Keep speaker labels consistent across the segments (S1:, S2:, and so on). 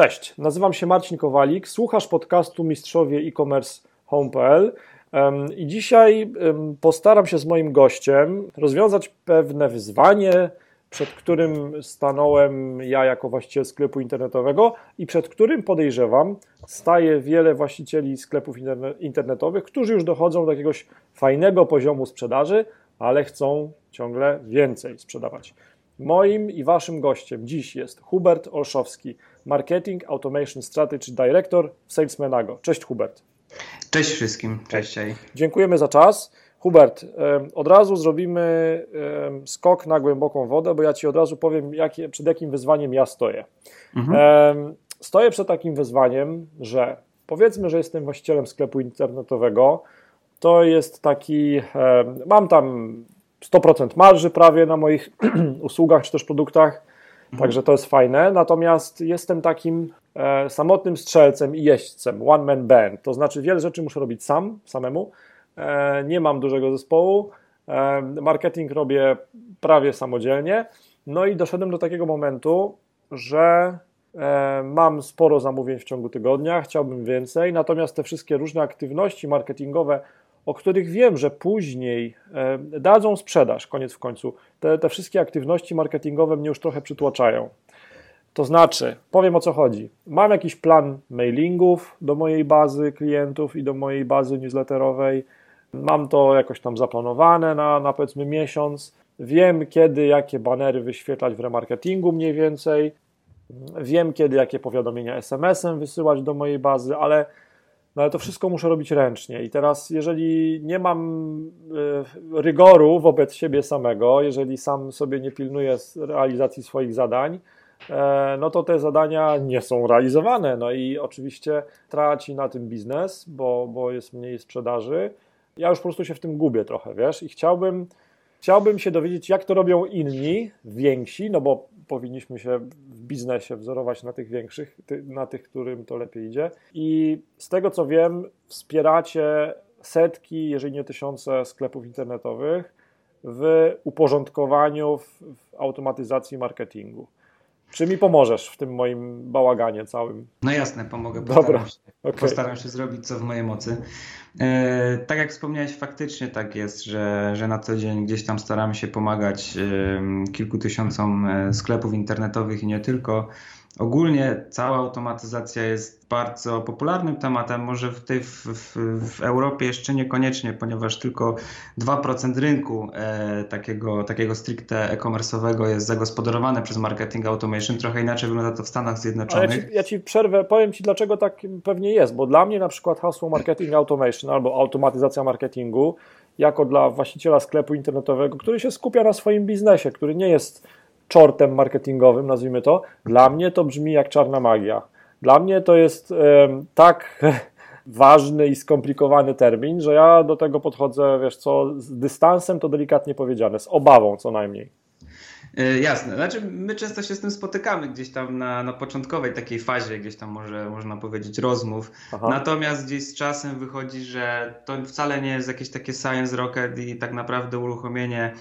S1: Cześć, nazywam się Marcin Kowalik, słuchasz podcastu Mistrzowie e-commerce home.pl i dzisiaj postaram się z moim gościem rozwiązać pewne wyzwanie, przed którym stanąłem ja jako właściciel sklepu internetowego i przed którym podejrzewam staje wiele właścicieli sklepów internetowych, którzy już dochodzą do jakiegoś fajnego poziomu sprzedaży, ale chcą ciągle więcej sprzedawać. Moim i waszym gościem dziś jest Hubert Olszowski, Marketing Automation Strategy Director w Salesmanago. Cześć Hubert.
S2: Cześć wszystkim, cześć.
S1: Dziękujemy za czas. Hubert, od razu zrobimy skok na głęboką wodę, bo ja Ci od razu powiem, jakie, przed jakim wyzwaniem ja stoję. Mhm. Stoję przed takim wyzwaniem, że powiedzmy, że jestem właścicielem sklepu internetowego, to jest taki, mam tam 100% marży prawie na moich usługach czy też produktach. Także to jest fajne. Natomiast jestem takim e, samotnym strzelcem i jeźdźcem, one man band, to znaczy wiele rzeczy muszę robić sam, samemu. E, nie mam dużego zespołu, e, marketing robię prawie samodzielnie. No i doszedłem do takiego momentu, że e, mam sporo zamówień w ciągu tygodnia, chciałbym więcej, natomiast te wszystkie różne aktywności marketingowe, o których wiem, że później e, dadzą sprzedaż, koniec w końcu. Te, te wszystkie aktywności marketingowe mnie już trochę przytłaczają. To znaczy, powiem o co chodzi. Mam jakiś plan mailingów do mojej bazy klientów i do mojej bazy newsletterowej. Mam to jakoś tam zaplanowane na, na powiedzmy miesiąc. Wiem, kiedy jakie banery wyświetlać w remarketingu mniej więcej. Wiem, kiedy jakie powiadomienia SMS-em wysyłać do mojej bazy, ale no ale to wszystko muszę robić ręcznie. I teraz, jeżeli nie mam e, rygoru wobec siebie samego, jeżeli sam sobie nie pilnuję realizacji swoich zadań, e, no to te zadania nie są realizowane. No i oczywiście traci na tym biznes, bo, bo jest mniej sprzedaży. Ja już po prostu się w tym gubię trochę, wiesz, i chciałbym, chciałbym się dowiedzieć, jak to robią inni, więksi, no bo powinniśmy się w biznesie wzorować na tych większych, na tych, którym to lepiej idzie. I z tego co wiem, wspieracie setki, jeżeli nie tysiące sklepów internetowych w uporządkowaniu, w, automatyzacji marketingu. Czy mi pomożesz w tym moim bałaganie całym?
S2: No jasne, pomogę. Postaram, Dobra, się, okay. postaram się zrobić co w mojej mocy. E, tak jak wspomniałeś, faktycznie tak jest, że, że na co dzień gdzieś tam staramy się pomagać e, kilku tysiącom e, sklepów internetowych i nie tylko. Ogólnie cała automatyzacja jest bardzo popularnym tematem, może w, tej, w, w, w Europie jeszcze niekoniecznie, ponieważ tylko 2% rynku e, takiego, takiego stricte e-commerce'owego jest zagospodarowane przez marketing automation. Trochę inaczej wygląda to w Stanach Zjednoczonych.
S1: Ja ci, ja ci przerwę, powiem Ci dlaczego tak pewnie jest, bo dla mnie na przykład hasło marketing automation albo automatyzacja marketingu jako dla właściciela sklepu internetowego, który się skupia na swoim biznesie, który nie jest czortem marketingowym, nazwijmy to, dla mnie to brzmi jak czarna magia. Dla mnie to jest tak ważny i skomplikowany termin, że ja do tego podchodzę, wiesz co, z dystansem to delikatnie powiedziane, z obawą co najmniej.
S2: E, jasne. Znaczy, my często się z tym spotykamy gdzieś tam na, na początkowej takiej fazie, gdzieś tam może można powiedzieć rozmów. Aha. Natomiast gdzieś z czasem wychodzi, że to wcale nie jest jakieś takie science rocket i tak naprawdę uruchomienie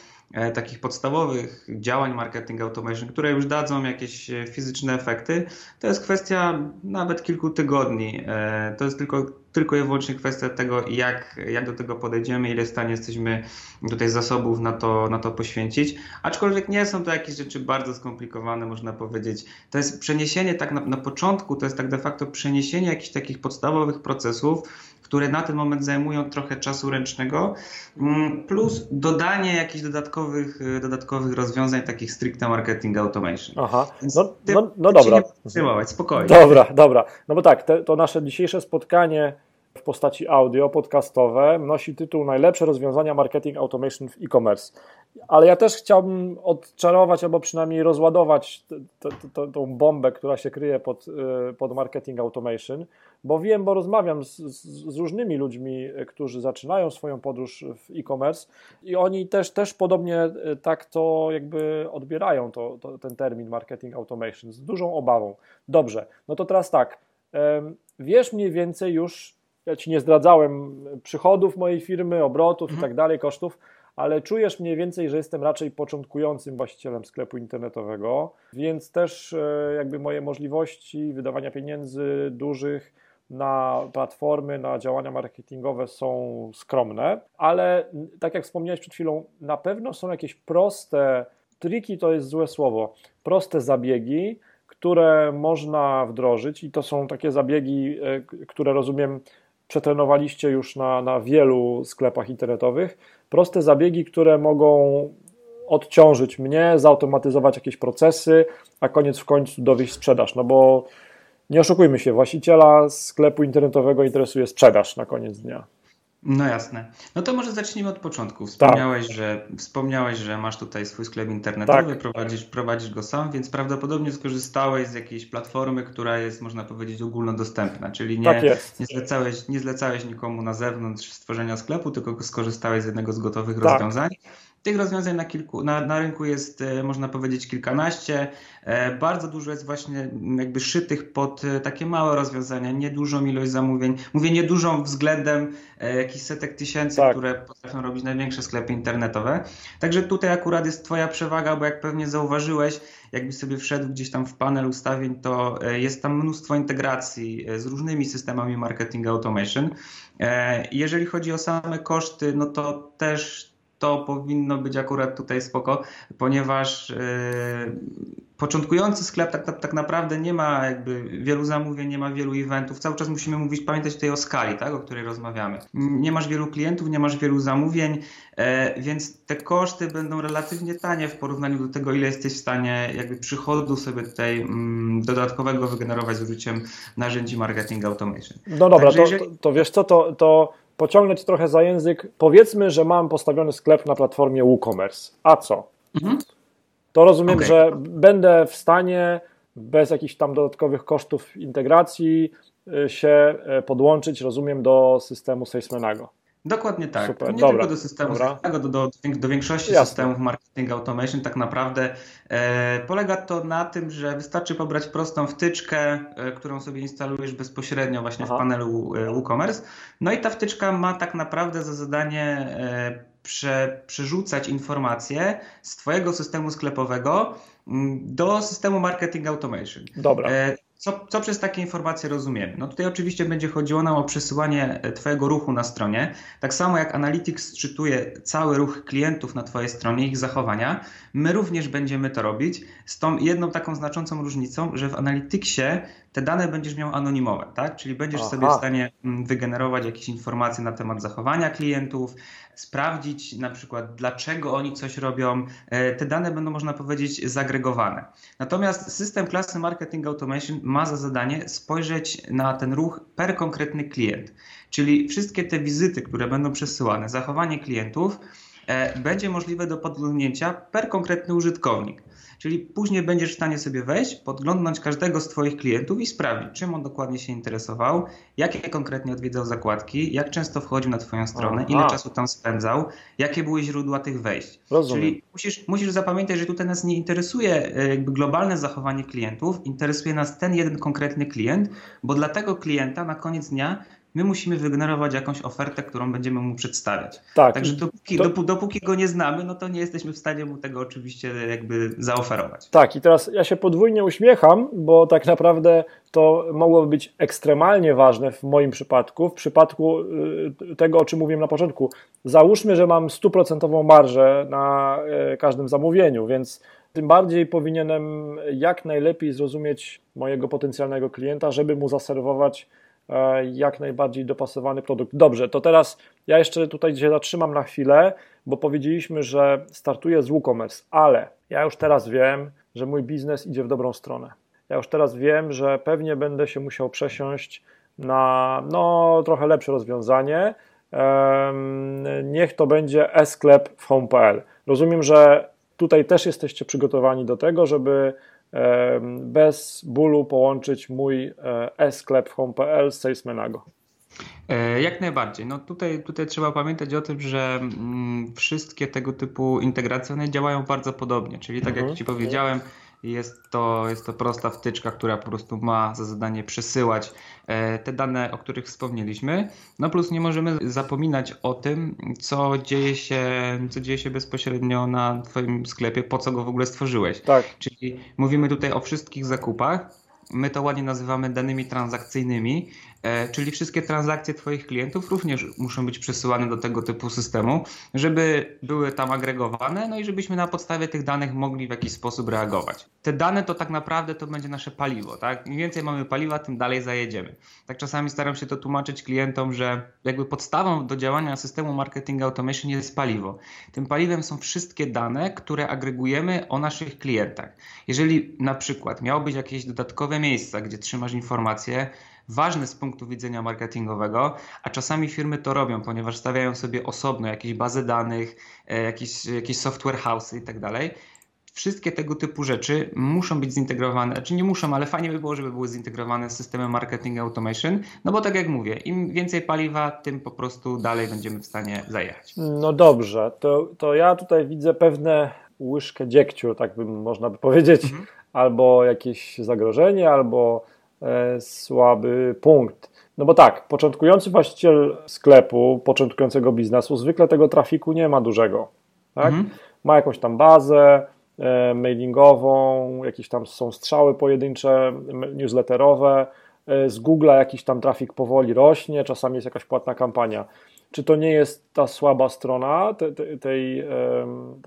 S2: takich podstawowych działań marketing automation, które już dadzą jakieś e, fizyczne efekty, to jest kwestia nawet kilku tygodni. E, to jest tylko, tylko i wyłącznie kwestia tego, jak, jak do tego podejdziemy, ile w stanie jesteśmy tutaj zasobów na to, na to poświęcić. Aczkolwiek nie są to jakieś rzeczy bardzo skomplikowane, można powiedzieć. To jest przeniesienie tak na, na początku, to jest tak de facto przeniesienie jakichś takich podstawowych procesów, które na ten moment zajmują trochę czasu ręcznego, mm, plus dodanie jakichś dodatkowych, y, dodatkowych rozwiązań, takich stricte marketing automation.
S1: Aha, no, no, no dobra.
S2: Nie spokojnie.
S1: Dobra, dobra. No bo tak, te, to nasze dzisiejsze spotkanie w postaci audio, podcastowe, nosi tytuł Najlepsze rozwiązania marketing automation w e-commerce. Ale ja też chciałbym odczarować albo przynajmniej rozładować tą bombę, która się kryje pod, y, pod marketing automation, bo wiem, bo rozmawiam z, z, różnymi ludźmi, którzy zaczynają swoją podróż w e-commerce i oni też, też podobnie y, tak to jakby odbierają to, to, ten termin marketing automation z dużą obawą. Dobrze, no to teraz tak, wiesz mniej więcej już ja Ci nie zdradzałem przychodów mojej firmy, obrotów mhm. i tak dalej, kosztów, ale czujesz mniej więcej, że jestem raczej początkującym właścicielem sklepu internetowego, więc też e, jakby moje możliwości wydawania pieniędzy dużych na platformy, na działania marketingowe są skromne, ale tak jak wspomniałeś przed chwilą, na pewno są jakieś proste triki, to jest złe słowo, proste zabiegi, które można wdrożyć i to są takie zabiegi, e, które rozumiem przetrenowaliście już na, na wielu sklepach internetowych. Proste zabiegi, które mogą odciążyć mnie, zautomatyzować jakieś procesy, a koniec w końcu dowieść sprzedaż. No bo nie oszukujmy się, właściciela sklepu internetowego interesuje sprzedaż na koniec dnia.
S2: No jasne. No to może zacznijmy od początku. Wspomniałeś, tak. że, wspomniałeś że masz tutaj swój sklep internetowy, tak. prowadzisz, prowadzisz go sam, więc prawdopodobnie skorzystałeś z jakiejś platformy, która jest, można powiedzieć, ogólnodostępna, czyli nie, tak nie, zlecałeś, nie zlecałeś nikomu na zewnątrz stworzenia sklepu, tylko skorzystałeś z jednego z gotowych tak. rozwiązań. Tych rozwiązań na, kilku, na, na rynku jest, e, można powiedzieć, kilkanaście. E, bardzo dużo jest właśnie jakby szytych pod e, takie małe rozwiązania, niedużą ilość zamówień. Mówię niedużą względem jakichś setek tysięcy, tak. które potrafią robić największe sklepy internetowe. Także tutaj akurat jest Twoja przewaga, bo jak pewnie zauważyłeś, jakbyś sobie wszedł gdzieś tam w panel ustawień, to jest tam mnóstwo integracji z różnymi systemami marketing automation. Jeżeli chodzi o same koszty, no to też to powinno być akurat tutaj spoko, ponieważ yy, początkujący sklep tak, tak, tak, naprawdę nie ma jakby wielu zamówień, nie ma wielu eventów. Cały czas musimy mówić, pamiętać tutaj o skali, tak, o której rozmawiamy. Nie masz wielu klientów, nie masz wielu zamówień, e, więc te koszty będą relatywnie tanie w porównaniu do tego, ile jesteś w stanie jakby przychodu sobie tutaj mm, dodatkowego wygenerować z użyciem narzędzi marketing automation.
S1: No dobra, to, jeżeli... to, to, wiesz co, to, to pociągnąć trochę za język. Powiedzmy, że mam postawiony sklep na platformie WooCommerce. A co? Mhm. To rozumiem, okay. że będę w stanie bez jakichś tam dodatkowych kosztów integracji y, się y, podłączyć, rozumiem, do systemu Salesmanego.
S2: Dokładnie tak. Super, nie dobra, tylko do systemu, do, do, do, większości Jasne. systemów marketing automation tak naprawdę e, polega to na tym, że wystarczy pobrać prostą wtyczkę, e, którą sobie instalujesz bezpośrednio właśnie Aha. w panelu e, WooCommerce. No i ta wtyczka ma tak naprawdę za zadanie e, prze, przerzucać informacje z Twojego systemu sklepowego mm, do systemu marketing automation.
S1: Dobra.
S2: Co, co przez takie informacje rozumiemy? No tutaj oczywiście będzie chodziło nam o przesyłanie e, Twojego ruchu na stronie. Tak samo jak Analytics czytuje cały ruch klientów na Twojej stronie, ich zachowania, my również będziemy to robić z tą jedną taką znaczącą różnicą, że w Analyticsie te dane będziesz miał anonimowe, tak? Czyli będziesz Aha. sobie w stanie mm, wygenerować jakieś informacje na temat zachowania klientów, sprawdzić na przykład dlaczego oni coś robią. E, te dane będą, można powiedzieć, zagregowane. Natomiast system klasy Marketing Automation ma za zadanie spojrzeć na ten ruch per konkretny klient. Czyli wszystkie te wizyty, które będą przesyłane, zachowanie klientów, e, będzie możliwe do podglądnięcia per konkretny użytkownik. Czyli później będziesz w stanie sobie wejść, podglądnąć każdego z Twoich klientów i sprawdzić, czym on dokładnie się interesował, jakie konkretnie odwiedzał zakładki, jak często wchodził na Twoją stronę, Aha. ile czasu tam spędzał, jakie były źródła tych wejść. Rozumiem. Czyli musisz, musisz zapamiętać, że tutaj nas nie interesuje e, jakby globalne zachowanie klientów, interesuje nas ten jeden konkretny klient, bo dla tego klienta na koniec dnia my musimy wygenerować jakąś ofertę, którą będziemy mu przedstawiać. Tak. Także dopóki, to... dopóki go nie znamy, no to nie jesteśmy w stanie mu tego oczywiście jakby zaoferować.
S1: Tak, i teraz ja się podwójnie uśmiecham, bo tak naprawdę to mogłoby być ekstremalnie ważne w moim przypadku, w przypadku y, tego, o czym mówiłem na początku. Załóżmy, że mam stuprocentową marżę na y, każdym zamówieniu, więc tym bardziej powinienem jak najlepiej zrozumieć mojego potencjalnego klienta, żeby mu zaserwować jak najbardziej dopasowany produkt. Dobrze, to teraz ja jeszcze tutaj się zatrzymam na chwilę, bo powiedzieliśmy, że startuję z WooCommerce, ale ja już teraz wiem, że mój biznes idzie w dobrą stronę. Ja już teraz wiem, że pewnie będę się musiał przesiąść na no, trochę lepsze rozwiązanie. Niech to będzie e-sklep w home.pl. Rozumiem, że tutaj też jesteście przygotowani do tego, żeby bez bólu połączyć mój e, e-sklep home.pl z Salesmanago.
S2: E, jak najbardziej. No tutaj, tutaj trzeba pamiętać o tym, że mm, wszystkie tego typu integracje one działają bardzo podobnie. Czyli tak mhm. jak Ci powiedziałem, Jest to, jest to prosta wtyczka, która po prostu ma za zadanie przesyłać e, te dane, o których wspomnieliśmy. No plus nie możemy zapominać o tym, co dzieje się, co dzieje się bezpośrednio na Twoim sklepie, po co go w ogóle stworzyłeś.
S1: Tak.
S2: Czyli mówimy tutaj o wszystkich zakupach. My to ładnie nazywamy danymi transakcyjnymi, czyli wszystkie transakcje Twoich klientów również muszą być przesyłane do tego typu systemu, żeby były tam agregowane, no i żebyśmy na podstawie tych danych mogli w jakiś sposób reagować. Te dane to tak naprawdę to będzie nasze paliwo, tak? Im więcej mamy paliwa, tym dalej zajedziemy. Tak czasami staram się to tłumaczyć klientom, że jakby podstawą do działania systemu marketing automation jest paliwo. Tym paliwem są wszystkie dane, które agregujemy o naszych klientach. Jeżeli na przykład miałoby być jakieś dodatkowe miejsca, gdzie trzymasz informacje, ważne z punktu widzenia marketingowego, a czasami firmy to robią, ponieważ stawiają sobie osobno jakieś bazy danych, e, jakieś, jakieś software house i tak dalej. Wszystkie tego typu rzeczy muszą być zintegrowane, czy znaczy nie muszą, ale fajnie by było, żeby były zintegrowane z systemem marketing automation, no bo tak jak mówię, im więcej paliwa, tym po prostu dalej będziemy w stanie zajechać.
S1: No dobrze, to, to ja tutaj widzę pewne łyżkę dziegciu, tak bym można by powiedzieć, mhm. albo jakieś zagrożenie, albo słaby punkt. No bo tak, początkujący właściciel sklepu, początkującego biznesu, zwykle tego trafiku nie ma dużego. Tak? Mhm. Ma jakąś tam bazę e, mailingową, jakieś tam są strzały pojedyncze, newsletterowe, e, z Google'a jakiś tam trafik powoli rośnie, czasami jest jakaś płatna kampania. Czy to nie jest ta słaba strona te, te, tej,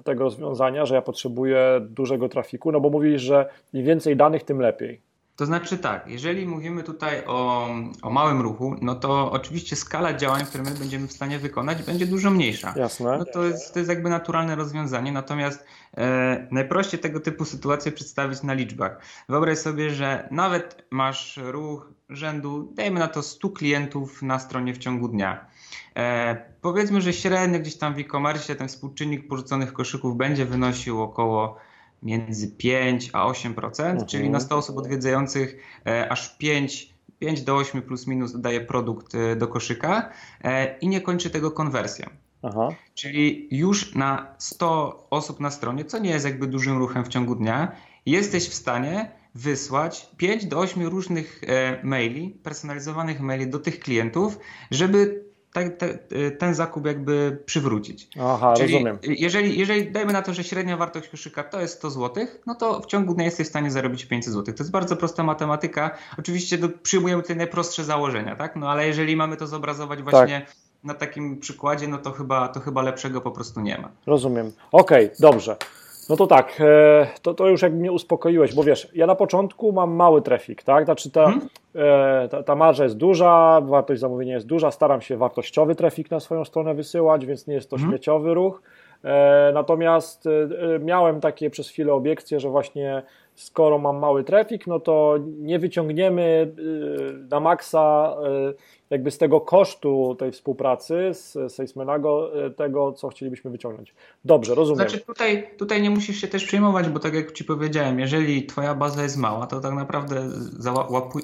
S1: tego rozwiązania, że ja potrzebuję dużego trafiku? No bo mówisz, że im więcej danych, tym lepiej.
S2: To znaczy tak, jeżeli mówimy tutaj o, o małym ruchu, no to oczywiście skala działań, które my będziemy w stanie wykonać, będzie dużo mniejsza.
S1: Jasne.
S2: No to, jest, to jest jakby naturalne rozwiązanie, natomiast e, najprościej tego typu sytuacje przedstawić na liczbach. Wyobraź sobie, że nawet masz ruch rzędu, dajmy na to 100 klientów na stronie w ciągu dnia. E, powiedzmy, że średnio gdzieś tam w e-commerce ten współczynnik porzuconych koszyków będzie wynosił około między 5 a 8%, mhm. czyli na 100 osób odwiedzających e, aż 5 5 do 8 plus minus dodaje produkt e, do koszyka e, i nie kończy tego konwersją. Aha. Czyli już na 100 osób na stronie, co nie jest jakby dużym ruchem w ciągu dnia, jesteś w stanie wysłać 5 do 8 różnych maili, personalizowanych maili do tych klientów, żeby te, te, ten zakup jakby przywrócić.
S1: Aha, Czyli rozumiem.
S2: Jeżeli, jeżeli dajmy na to, że średnia wartość koszyka to jest 100 zł, no to w ciągu dnia jesteś w stanie zarobić 500 zł. To jest bardzo prosta matematyka. Oczywiście do, przyjmujemy tutaj najprostsze założenia, tak? No ale jeżeli mamy to zobrazować właśnie tak. na takim przykładzie, no to chyba, to chyba lepszego po prostu nie ma.
S1: Rozumiem. Okej, okay, dobrze. No to tak, e, to, to już jak mnie uspokoiłeś, bo wiesz, ja na początku mam mały trafik, tak? Znaczy ta, hmm? ta, ta marża jest duża, wartość zamówienia jest duża, staram się wartościowy trafik na swoją stronę wysyłać, więc nie jest to hmm? śmieciowy ruch. E, natomiast miałem takie przez chwilę obiekcje, że właśnie skoro mam mały trafik, no to nie wyciągniemy na maksa jakby z tego kosztu tej współpracy z Salesmanago e, tego, co chcielibyśmy wyciągnąć. Dobrze, rozumiem.
S2: Znaczy tutaj, tutaj nie musisz się też przejmować, bo tak jak Ci powiedziałem, jeżeli Twoja baza jest mała, to tak naprawdę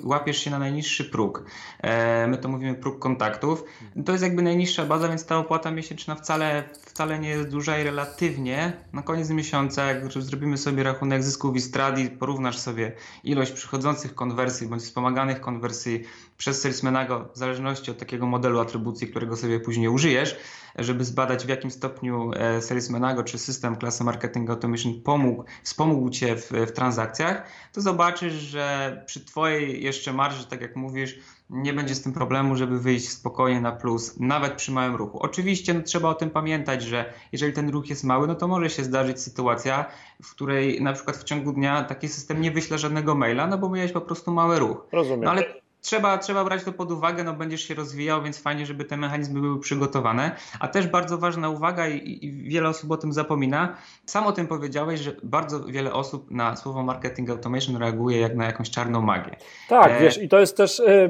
S2: łapiesz się na najniższy próg. E, my to mówimy próg kontaktów. To jest jakby najniższa baza, więc ta opłata miesięczna wcale, wcale nie jest duża i relatywnie na koniec miesiąca, jak zrobimy sobie rachunek zysków i strat i porównasz sobie ilość przychodzących konwersji bądź wspomaganych konwersji przez Salesmanago, w zależności od takiego modelu atrybucji, którego sobie później użyjesz, żeby zbadać w jakim stopniu e, Salesmanago czy system klasy Marketing Automation pomógł, wspomógł Cię w, w transakcjach, to zobaczysz, że przy Twojej jeszcze marży, tak jak mówisz, nie będzie z tym problemu, żeby wyjść spokojnie na plus, nawet przy małym ruchu. Oczywiście no, trzeba o tym pamiętać, że jeżeli ten ruch jest mały, no to może się zdarzyć sytuacja, w której na przykład w ciągu dnia taki system nie wyśle żadnego maila, no bo miałeś po prostu mały ruch.
S1: Rozumiem.
S2: No ale trzeba, trzeba brać to pod uwagę, no będziesz się rozwijał, więc fajnie, żeby te mechanizmy były przygotowane. A też bardzo ważna uwaga i, i, wiele osób o tym zapomina. Sam o tym powiedziałeś, że bardzo wiele osób na słowo marketing automation reaguje jak na jakąś czarną magię.
S1: Tak, e... wiesz, i to jest też e, e,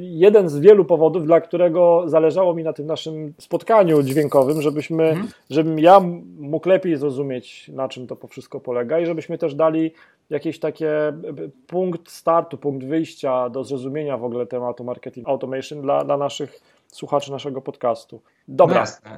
S1: jeden z wielu powodów, dla którego zależało mi na tym naszym spotkaniu dźwiękowym, żebyśmy, hmm. żebym ja mógł lepiej zrozumieć, na czym to wszystko polega i żebyśmy też dali jakiś takie punkt startu, punkt wyjścia do zrozumienia w ogóle tematu marketing automation dla, dla naszych słuchaczy naszego podcastu. Dobra. No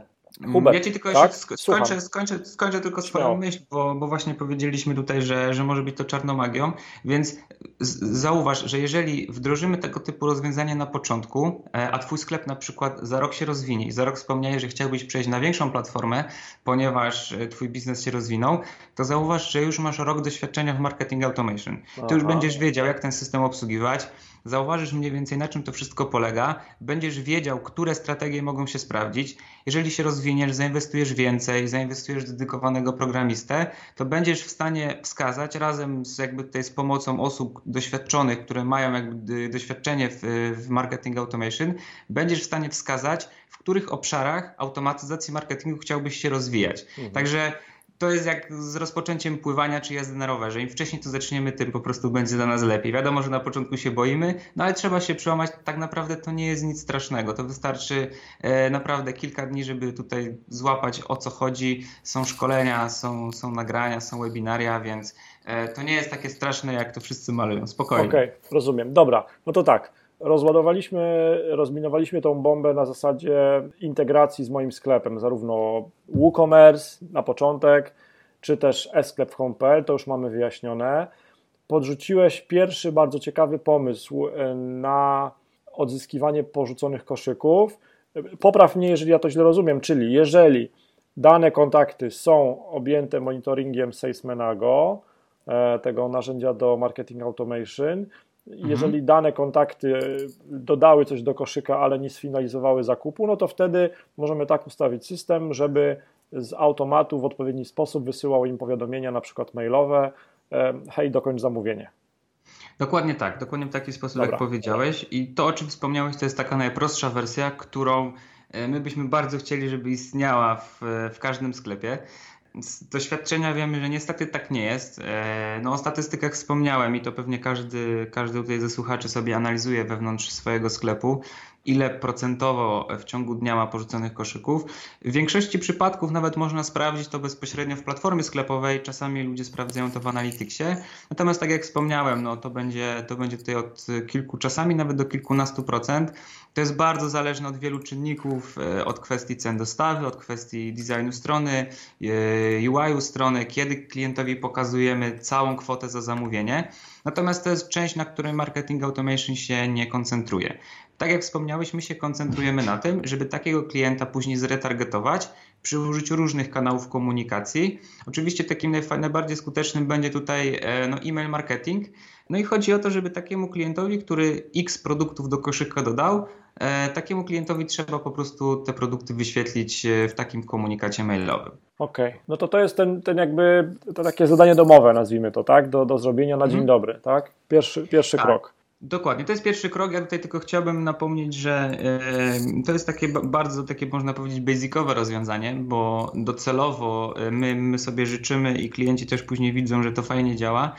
S2: Hubert, ja ci tylko tak? jeszcze skończę, skończę, skończę tylko swoją myśl, bo, bo właśnie powiedzieliśmy tutaj, że, że może być to czarną magią, więc zauważ, że jeżeli wdrożymy tego typu rozwiązanie na początku, e, a twój sklep na przykład za rok się rozwinie i za rok wspomniałeś, że chciałbyś przejść na większą platformę, ponieważ e, twój biznes się rozwinął, to zauważ, że już masz rok doświadczenia w marketing automation. Ty Aha. już będziesz wiedział, jak ten system obsługiwać, zauważysz mniej więcej na czym to wszystko polega, będziesz wiedział, które strategie mogą się sprawdzić. Jeżeli się rozwiniesz, zainwestujesz więcej, zainwestujesz w dedykowanego programistę, to będziesz w stanie wskazać razem z jakby tutaj z pomocą osób doświadczonych, które mają jakby doświadczenie w, w marketing automation, będziesz w stanie wskazać, w których obszarach automatyzacji marketingu chciałbyś się rozwijać. Mhm. Także to jest jak z rozpoczęciem pływania czy jazdy na rowerze. Im wcześniej to zaczniemy, tym po prostu będzie dla nas lepiej. Wiadomo, że na początku się boimy, no ale trzeba się przełamać. Tak naprawdę to nie jest nic strasznego. To wystarczy e, naprawdę kilka dni, żeby tutaj złapać o co chodzi. Są szkolenia, są, są nagrania, są webinaria, więc e, to nie jest takie straszne, jak to wszyscy malują. Spokojnie.
S1: Okej, okay, rozumiem. Dobra, no to tak rozładowaliśmy, rozminowaliśmy tą bombę na zasadzie integracji z moim sklepem, zarówno WooCommerce na początek, czy też e-sklep Home.pl, to już mamy wyjaśnione. Podrzuciłeś pierwszy bardzo ciekawy pomysł e, na odzyskiwanie porzuconych koszyków. Popraw mnie, jeżeli ja to źle rozumiem, czyli jeżeli dane kontakty są objęte monitoringiem Salesmanago, e, tego narzędzia do marketing automation, jeżeli mhm. dane kontakty dodały coś do koszyka, ale nie sfinalizowały zakupu, no to wtedy możemy tak ustawić system, żeby z automatu w odpowiedni sposób wysyłał im powiadomienia, na przykład mailowe, hej, dokończ zamówienie.
S2: Dokładnie tak, dokładnie w taki sposób, Dobra. jak powiedziałeś. I to, o czym wspomniałeś, to jest taka najprostsza wersja, którą e, my byśmy bardzo chcieli, żeby istniała w, w każdym sklepie. Z doświadczenia wiemy, że niestety tak nie jest. E, no, o statystykach wspomniałem i to pewnie każdy, każdy tutaj ze słuchaczy sobie analizuje wewnątrz swojego sklepu ile procentowo w ciągu dnia ma porzuconych koszyków. W większości przypadków nawet można sprawdzić to bezpośrednio w platformie sklepowej, czasami ludzie sprawdzają to w Analyticsie. Natomiast tak jak wspomniałem, no to będzie, to będzie tutaj od kilku, czasami nawet do kilkunastu procent. To jest bardzo zależne od wielu czynników, e, od kwestii cen dostawy, od kwestii designu strony, e, UI-u strony, kiedy klientowi pokazujemy całą kwotę za zamówienie. Natomiast to jest część, na której marketing automation się nie koncentruje. Tak jak wspomniałeś, my się koncentrujemy na tym, żeby takiego klienta później zretargetować przy użyciu różnych kanałów komunikacji. Oczywiście takim najbardziej skutecznym będzie tutaj e, no, e-mail marketing. No i chodzi o to, żeby takiemu klientowi, który X produktów do koszyka dodał, e, takiemu klientowi trzeba po prostu te produkty wyświetlić w takim komunikacie mailowym.
S1: Okej, okay. no to to jest ten, ten jakby to takie zadanie domowe, nazwijmy to, tak? Do, do zrobienia na dzień mhm. dobry, tak? Pierwszy, pierwszy tak. krok.
S2: Dokładnie, to jest pierwszy krok. Ja tutaj tylko chciałbym napomnieć, że to jest takie bardzo takie można powiedzieć basicowe rozwiązanie, bo docelowo e, my, my sobie życzymy i klienci też później widzą, że to fajnie działa.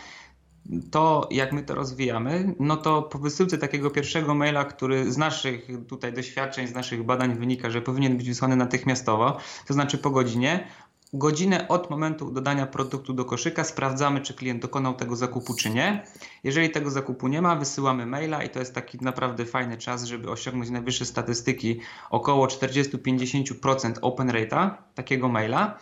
S2: To jak my to rozwijamy, no to po wysyłce takiego pierwszego maila, który z naszych tutaj doświadczeń, z naszych badań wynika, że powinien być wysłany natychmiastowo, to znaczy po godzinie, godzinę od momentu dodania produktu do koszyka sprawdzamy, czy klient dokonał tego zakupu, czy nie. Jeżeli tego zakupu nie ma, wysyłamy maila i to jest taki naprawdę fajny czas, żeby osiągnąć najwyższe statystyki, około 40-50% open rate'a takiego maila.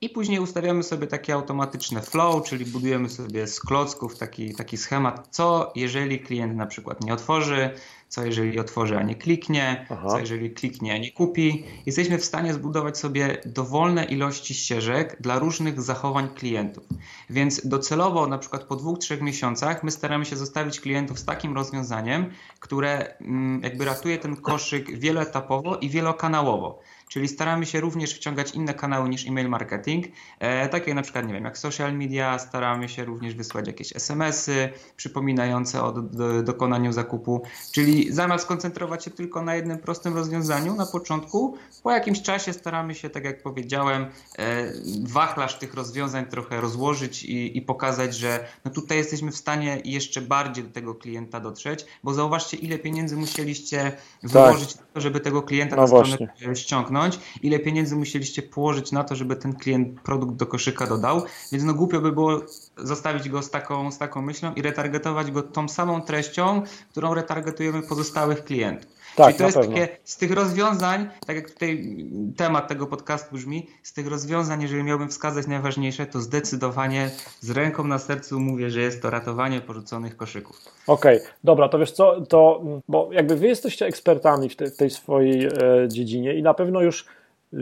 S2: I później ustawiamy sobie takie automatyczne flow, czyli budujemy sobie z klocków taki, taki schemat, co jeżeli klient na przykład nie otworzy, co jeżeli otworzy, a nie kliknie, Aha. co jeżeli kliknie, a nie kupi. Jesteśmy w stanie zbudować sobie dowolne ilości ścieżek dla różnych zachowań klientów. Więc docelowo, na przykład po dwóch, trzech miesiącach, my staramy się zostawić klientów z takim rozwiązaniem, które mm, jakby ratuje ten koszyk wieloetapowo i wielokanałowo czyli staramy się również wciągać inne kanały niż e-mail marketing, e, takie na przykład, nie wiem, jak social media, staramy się również wysłać jakieś SMS-y przypominające o do, do, dokonaniu zakupu, czyli zamiast skoncentrować się tylko na jednym prostym rozwiązaniu na początku, po jakimś czasie staramy się, tak jak powiedziałem, e, wachlarz tych rozwiązań trochę rozłożyć i, i pokazać, że no tutaj jesteśmy w stanie jeszcze bardziej do tego klienta dotrzeć, bo zauważcie, ile pieniędzy musieliście tak. wyłożyć to, żeby tego klienta no na stronę ściągnąć ile pieniędzy musieliście położyć na to, żeby ten klient produkt do koszyka dodał, więc no głupio by było zostawić go z taką, z taką myślą i retargetować go tą samą treścią, którą retargetujemy pozostałych klientów. Tak, Czyli to jest pewno. takie z tych rozwiązań, tak jak tutaj temat tego podcastu brzmi, z tych rozwiązań, jeżeli miałbym wskazać najważniejsze, to zdecydowanie z ręką na sercu mówię, że jest to ratowanie porzuconych koszyków.
S1: Okej, okay, dobra, to wiesz co, to, bo jakby wy jesteście ekspertami w, te, w tej swojej e, dziedzinie i na pewno już, e,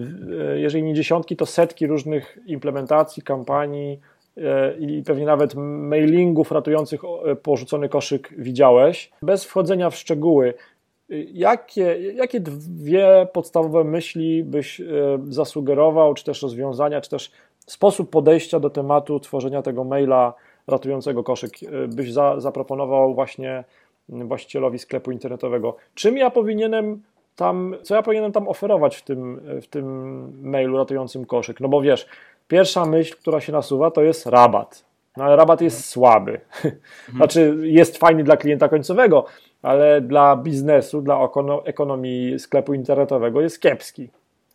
S1: jeżeli nie dziesiątki, to setki różnych implementacji, kampanii, e, i pewnie nawet mailingów ratujących e, porzucony koszyk widziałeś. Bez wchodzenia w szczegóły, Jakie, jakie dwie podstawowe myśli byś e, zasugerował, czy też rozwiązania, czy też sposób podejścia do tematu tworzenia tego maila ratującego koszyk e, byś za, zaproponował właśnie właścicielowi sklepu internetowego? Czym ja powinienem tam, co ja powinienem tam oferować w tym, w tym mailu ratującym koszyk? No bo wiesz, pierwsza myśl, która się nasuwa, to jest rabat. No ale rabat jest słaby. Znaczy, jest fajny dla klienta końcowego, ale dla biznesu, dla ekonomii sklepu internetowego jest kiepski.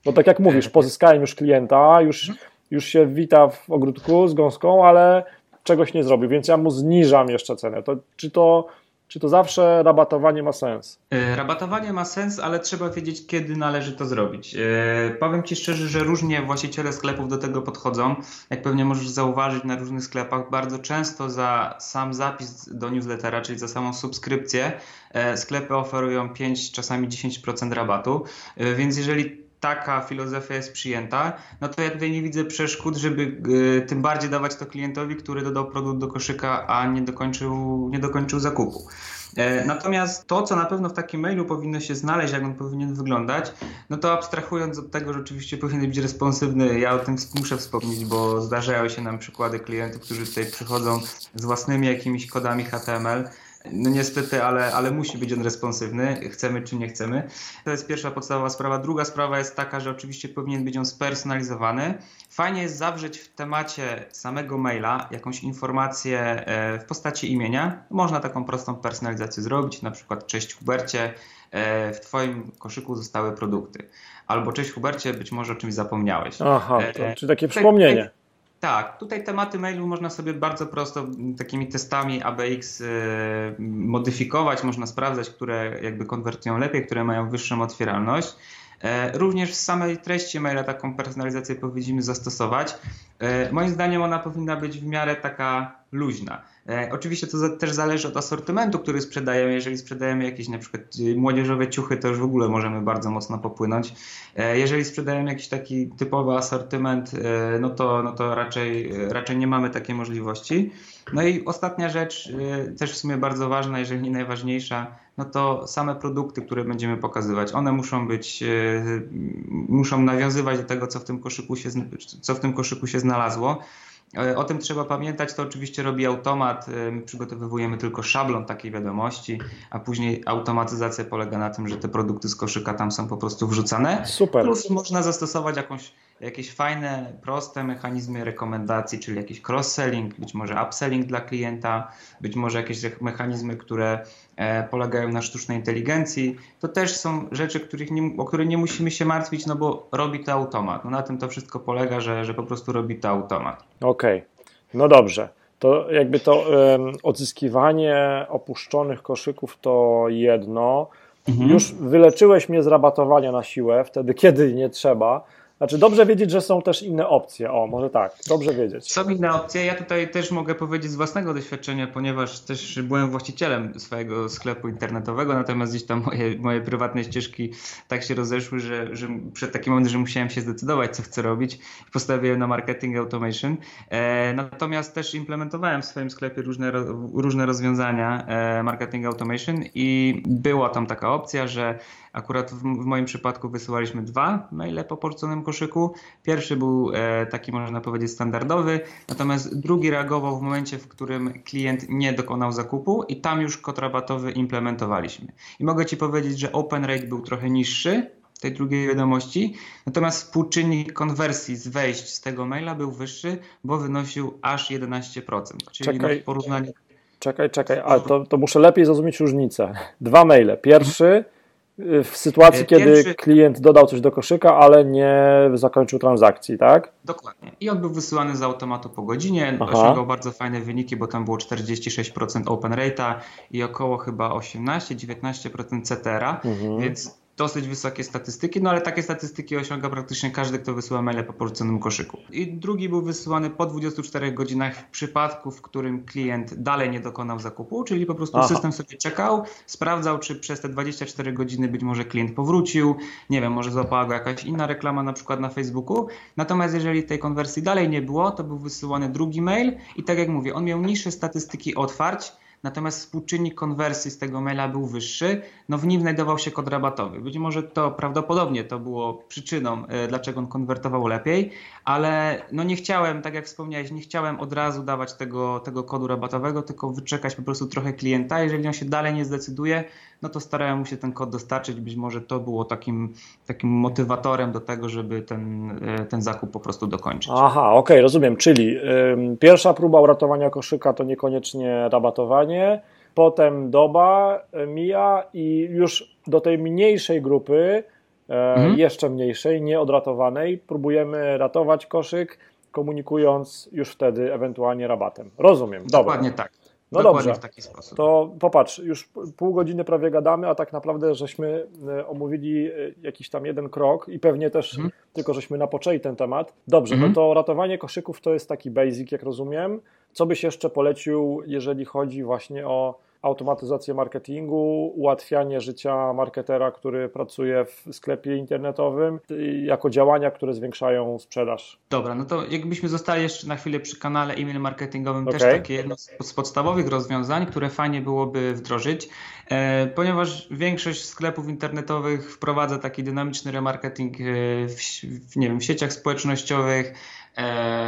S1: Bo tak jak mówisz, pozyskałem już klienta, już, już się wita w ogródku z gąską, ale czegoś nie zrobił, więc ja mu zniżam jeszcze cenę. To, czy, to, czy to zawsze rabatowanie ma sens?
S2: E, rabatowanie ma sens, ale trzeba wiedzieć, kiedy należy to zrobić. E, powiem Ci szczerze, że różnie właściciele sklepów do tego podchodzą. Jak pewnie możesz zauważyć na różnych sklepach, bardzo często za sam zapis do newslettera, czyli za samą subskrypcję, e, sklepy oferują 5, czasami 10% rabatu. Więc jeżeli taka filozofia jest przyjęta, no to ja tutaj nie widzę przeszkód, żeby y, tym bardziej dawać to klientowi, który dodał produkt do koszyka, a nie dokończył, nie dokończył zakupu. E, natomiast to, co na pewno w takim mailu powinno się znaleźć, jak on powinien wyglądać, no to abstrahując od tego, że oczywiście powinien być responsywny, ja o tym muszę wspomnieć, bo zdarzają się nam przykłady klientów, którzy tutaj przychodzą z własnymi jakimiś kodami HTML, no niestety, ale, ale musi być on responsywny, chcemy czy nie chcemy. To jest pierwsza podstawowa sprawa. Druga sprawa jest taka, że oczywiście powinien być on spersonalizowany. Fajnie jest zawrzeć w temacie samego maila jakąś informację e, w postaci imienia. Można taką prostą personalizację zrobić, na przykład cześć Hubercie, e, w Twoim koszyku zostały produkty. Albo cześć Hubercie, być może o czymś zapomniałeś.
S1: Aha, to, e, czy takie przypomnienie.
S2: Tak, tutaj tematy mailu można sobie bardzo prosto takimi testami ABX y, modyfikować, można sprawdzać, które jakby konwertują lepiej, które mają wyższą otwieralność. E, również w samej treści maila taką personalizację powinniśmy zastosować. E, moim zdaniem ona powinna być w miarę taka luźna. E, oczywiście to też zależy od asortymentu, który sprzedajemy. Jeżeli sprzedajemy jakieś na przykład y, młodzieżowe ciuchy, to już w ogóle możemy bardzo mocno popłynąć. Jeżeli sprzedajemy jakiś taki typowy asortyment, no to, no to raczej, raczej nie mamy takiej możliwości. No i ostatnia rzecz, też w sumie bardzo ważna, jeżeli nie najważniejsza, no to same produkty, które będziemy pokazywać, one muszą być, muszą nawiązywać do tego, co w tym koszyku się, co w tym koszyku się znalazło. E, o tym trzeba pamiętać, to oczywiście robi automat. E, my przygotowujemy tylko szablon takiej wiadomości, a później automatyzacja polega na tym, że te produkty z koszyka tam są po prostu wrzucane.
S1: Super.
S2: Plus można zastosować jakąś jakieś fajne, proste mechanizmy rekomendacji, czyli jakiś cross-selling, być może upselling dla klienta, być może jakieś mechanizmy, które e, polegają na sztucznej inteligencji. To też są rzeczy, których nie, o które nie musimy się martwić, no bo robi to automat. No na tym to wszystko polega, że, że po prostu robi to automat.
S1: Okej, okay. no dobrze. To jakby to um, odzyskiwanie opuszczonych koszyków to jedno. Mhm. Już wyleczyłeś mnie z rabatowania na siłę, wtedy kiedy nie trzeba znaczy dobrze wiedzieć, że są też inne opcje. O, może tak, dobrze wiedzieć.
S2: Są inne opcje. Ja tutaj też mogę powiedzieć z własnego doświadczenia, ponieważ też byłem właścicielem swojego sklepu internetowego, natomiast gdzieś tam moje, moje prywatne ścieżki tak się rozeszły, że, że przed takim momentem, że musiałem się zdecydować, co chcę robić. Postawiłem na marketing automation. E, natomiast też implementowałem w swoim sklepie różne, różne rozwiązania e, marketing automation i była tam taka opcja, że Akurat w, w, moim przypadku wysyłaliśmy dwa maile po porzuconym koszyku. Pierwszy był e, taki, można powiedzieć, standardowy, natomiast drugi reagował w momencie, w którym klient nie dokonał zakupu i tam już kod rabatowy implementowaliśmy. I mogę Ci powiedzieć, że open rate był trochę niższy, tej drugiej wiadomości. Natomiast współczynnik konwersji z wejść z tego maila był wyższy, bo wynosił aż 11%. Czyli
S1: czekaj, w porównaniu. Czekaj, czekaj, ale to, to muszę lepiej zrozumieć różnicę. Dwa maile. Pierwszy w sytuacji, Pierwszy... kiedy klient dodał coś do koszyka, ale nie zakończył transakcji, tak?
S2: Dokładnie. I on był wysyłany z automatu po godzinie. Aha. Osiągał bardzo fajne wyniki, bo tam było 46% open rate'a i około chyba 18-19% CTR-a, mhm. więc dosyć wysokie statystyki, no ale takie statystyki osiąga praktycznie każdy, kto wysyła maile po porzuconym koszyku. I drugi był wysyłany po 24 godzinach w przypadku, w którym klient dalej nie dokonał zakupu, czyli po prostu Aha. system sobie czekał, sprawdzał, czy przez te 24 godziny być może klient powrócił, nie wiem, może złapała go jakaś inna reklama na przykład na Facebooku. Natomiast jeżeli tej konwersji dalej nie było, to był wysyłany drugi mail i tak jak mówię, on miał niższe statystyki otwarć, natomiast współczynnik konwersji z tego maila był wyższy, no w nim znajdował się kod rabatowy. Być może to prawdopodobnie to było przyczyną, e, dlaczego on konwertował lepiej, ale no nie chciałem, tak jak wspomniałeś, nie chciałem od razu dawać tego, tego kodu rabatowego, tylko wyczekać po prostu trochę klienta. Jeżeli on się dalej nie zdecyduje, no to starałem mu się ten kod dostarczyć. Być może to było takim, takim motywatorem do tego, żeby ten, e, ten zakup po prostu dokończyć.
S1: Aha, okej, okay, rozumiem. Czyli pierwsza próba uratowania koszyka to niekoniecznie rabatowanie, potem doba e, mija i już do tej mniejszej grupy, e, mhm. jeszcze mniejszej, nieodratowanej, próbujemy ratować koszyk, komunikując już wtedy ewentualnie rabatem. Rozumiem.
S2: Dokładnie Dobra. tak. No dobrze, w taki sposób.
S1: To popatrz, już pół godziny prawie gadamy, a tak naprawdę żeśmy e, omówili e, jakiś tam jeden krok i pewnie też mhm. tylko żeśmy napoczęli ten temat. Dobrze, no mhm. no to ratowanie koszyków to jest taki basic, jak rozumiem. Co byś jeszcze polecił, jeżeli chodzi właśnie o automatyzację marketingu, ułatwianie życia marketera, który pracuje w sklepie internetowym, jako działania, które zwiększają sprzedaż.
S2: Dobra, no to jakbyśmy zostali jeszcze na chwilę przy kanale e-mail marketingowym, okay. też takie jedno z podstawowych rozwiązań, które fajnie byłoby wdrożyć, e, ponieważ większość sklepów internetowych wprowadza taki dynamiczny remarketing e, w, nie wiem, w sieciach społecznościowych,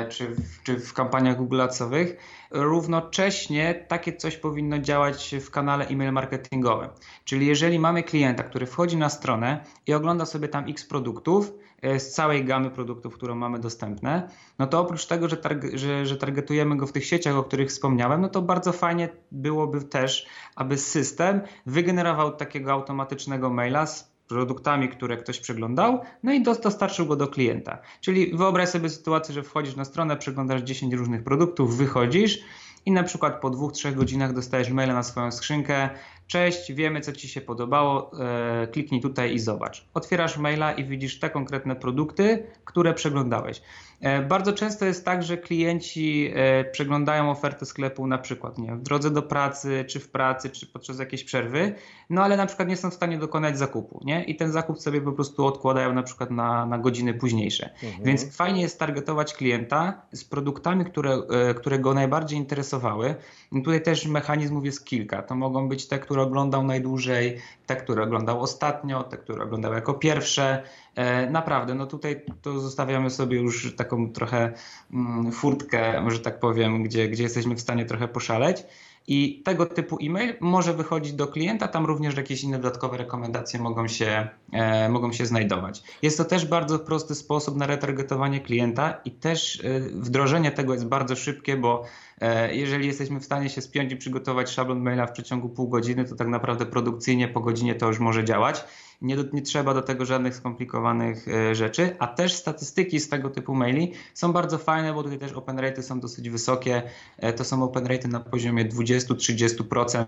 S2: czy w, czy w kampaniach Google Adsowych. Równocześnie takie coś powinno działać w kanale e-mail marketingowym. Czyli jeżeli mamy klienta, który wchodzi na stronę i ogląda sobie tam x produktów, e, z całej gamy produktów, którą mamy dostępne, no to oprócz tego, że, targ że, że targetujemy go w tych sieciach, o których wspomniałem, no to bardzo fajnie byłoby też, aby system wygenerował takiego automatycznego maila z produktami, które ktoś przeglądał, no i dostarczył go do klienta. Czyli wyobraź sobie sytuację, że wchodzisz na stronę, przeglądasz 10 różnych produktów, wychodzisz i na przykład po dwóch, trzech godzinach dostajesz maila na swoją skrzynkę. Cześć, wiemy co Ci się podobało, e, kliknij tutaj i zobacz. Otwierasz maila i widzisz te konkretne produkty, które przeglądałeś. E, bardzo często jest tak, że klienci e, przeglądają ofertę sklepu na przykład nie, w drodze do pracy, czy w pracy, czy podczas jakiejś przerwy, no ale na przykład nie są w stanie dokonać zakupu, nie? I ten zakup sobie po prostu odkładają na przykład na, na godziny późniejsze. Mhm. Więc fajnie jest targetować klienta z produktami, które, e, które go najbardziej interesowały. Tutaj też mechanizmów jest kilka. To mogą być te, które oglądał najdłużej, te, które oglądał ostatnio, te, które oglądał jako pierwsze. E, naprawdę, no tutaj to zostawiamy sobie już taką trochę mm, furtkę, że tak powiem, gdzie, gdzie jesteśmy w stanie trochę poszaleć. I tego typu e-mail może wychodzić do klienta, tam również jakieś inne dodatkowe rekomendacje mogą się, e, mogą się znajdować. Jest to też bardzo prosty sposób na retargetowanie klienta i też e, wdrożenie tego jest bardzo szybkie, bo e, jeżeli jesteśmy w stanie się spiąć i przygotować szablon maila w przeciągu pół godziny, to tak naprawdę produkcyjnie po godzinie to już może działać nie, do, nie trzeba do tego żadnych skomplikowanych e, rzeczy, a też statystyki z tego typu maili są bardzo fajne, bo tutaj też open rate są dosyć wysokie. E, to są open rate na poziomie 20-30%,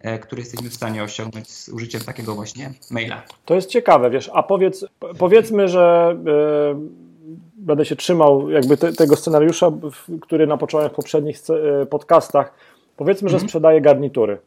S2: e, które jesteśmy w stanie osiągnąć z użyciem takiego właśnie maila.
S1: To jest ciekawe, wiesz, a powiedz, powiedzmy, że będę się trzymał jakby te, tego scenariusza, który napocząłem w poprzednich podcastach. Powiedzmy, że mhm. sprzedaję garnitury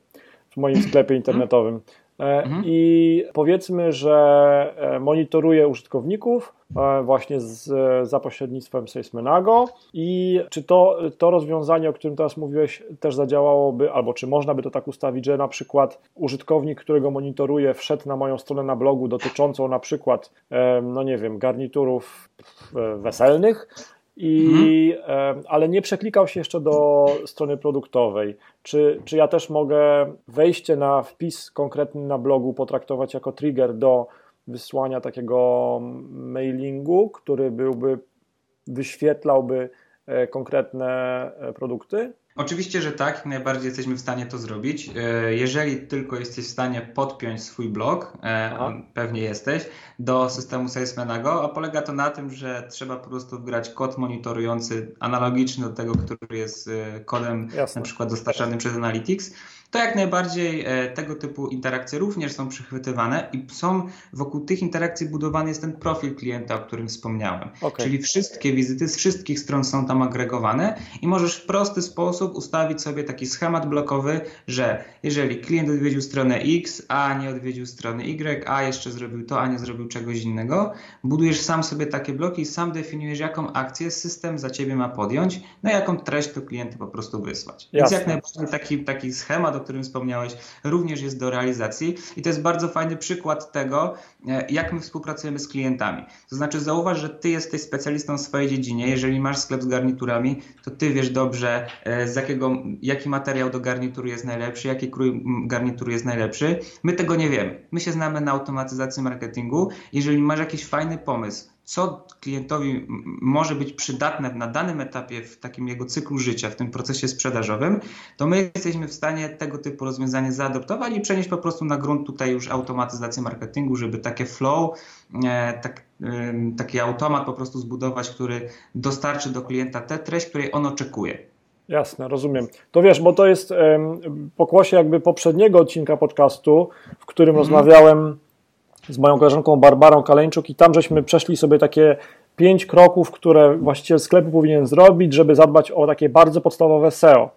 S1: w moim sklepie internetowym. E, mhm. I powiedzmy, że e, monitoruje użytkowników e, właśnie z, za pośrednictwem Salesmanago i czy to, to rozwiązanie, o którym teraz mówiłeś, też zadziałałoby, albo czy można by to tak ustawić, że na przykład użytkownik, którego monitoruję, wszedł na moją stronę na blogu dotyczącą na przykład, no nie wiem, garniturów weselnych, i, mhm. ale nie przeklikał się jeszcze do strony produktowej. Czy, czy ja też mogę wejście na wpis konkretny na blogu potraktować jako trigger do wysłania takiego mailingu, który byłby wyświetlałby e, konkretne e, produkty?
S2: Oczywiście, że tak, jak najbardziej jesteśmy w stanie to zrobić. E, jeżeli tylko jesteś w stanie podpiąć swój blog, e, Aha. pewnie jesteś, do systemu Salesmanago, a polega to na tym, że trzeba po prostu wgrać kod monitorujący analogiczny do tego, który jest e, kodem Jasne. na przykład dostarczanym przez Analytics to jak najbardziej tego typu interakcje również są przechwytywane i są wokół tych interakcji budowany jest ten profil klienta, o którym wspomniałem. Okay. Czyli wszystkie wizyty z wszystkich stron są tam agregowane i możesz w prosty sposób ustawić sobie taki schemat blokowy, że jeżeli klient odwiedził stronę X, a nie odwiedził strony Y, a jeszcze zrobił to, a nie zrobił czegoś innego, budujesz sam sobie takie bloki i sam definiujesz, jaką akcję system za ciebie ma podjąć, no i jaką treść to klientu po prostu wysłać. Jasne. Więc jak najbardziej taki, taki schemat o którym wspomniałeś, również jest do realizacji i to jest bardzo fajny przykład tego, e, jak my współpracujemy z klientami. To znaczy zauważ, że ty jesteś specjalistą w swojej dziedzinie, jeżeli masz sklep z garniturami, to ty wiesz dobrze, e, z jakiego, jaki materiał do garnituru jest najlepszy, jaki krój garnituru jest najlepszy. My tego nie wiemy. My się znamy na automatyzacji marketingu. Jeżeli masz jakiś fajny pomysł, co klientowi może być przydatne na danym etapie w takim jego cyklu życia, w tym procesie sprzedażowym, to my jesteśmy w stanie tego typu rozwiązanie zaadoptować i przenieść po prostu na grunt tutaj już automatyzację marketingu, żeby takie flow, e, tak, taki automat po prostu zbudować, który dostarczy do klienta tę treść, której on oczekuje.
S1: Jasne, rozumiem. To wiesz, bo to jest pokłosie jakby poprzedniego odcinka podcastu, w którym mm. rozmawiałem z moją koleżanką Barbarą Kaleńczuk i tam żeśmy przeszli sobie takie pięć kroków, które właściciel sklepu powinien zrobić, żeby zadbać o takie bardzo podstawowe SEO.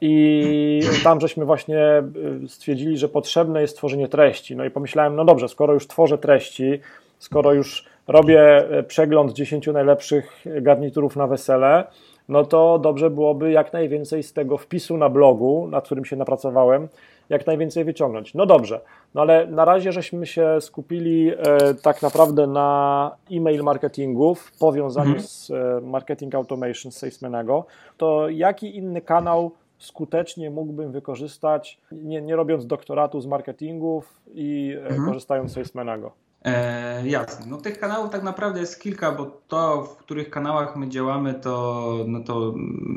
S1: I tam żeśmy właśnie y, stwierdzili, że potrzebne jest tworzenie treści. No i pomyślałem, no dobrze, skoro już tworzę treści, skoro już robię y, przegląd 10 najlepszych garniturów na wesele, no to dobrze byłoby jak najwięcej z tego wpisu na blogu, nad którym się napracowałem, jak najwięcej wyciągnąć. No dobrze, no ale na razie żeśmy się skupili e, tak naprawdę na e-mail marketingu w powiązaniu mhm. z e, marketing automation Salesmanego. To jaki inny kanał skutecznie mógłbym wykorzystać, nie, nie robiąc doktoratu z marketingów i e, mhm. korzystając z Salesmanego?
S2: E, jasne. No tych kanałów tak naprawdę jest kilka, bo to, w których kanałach my działamy, to, no to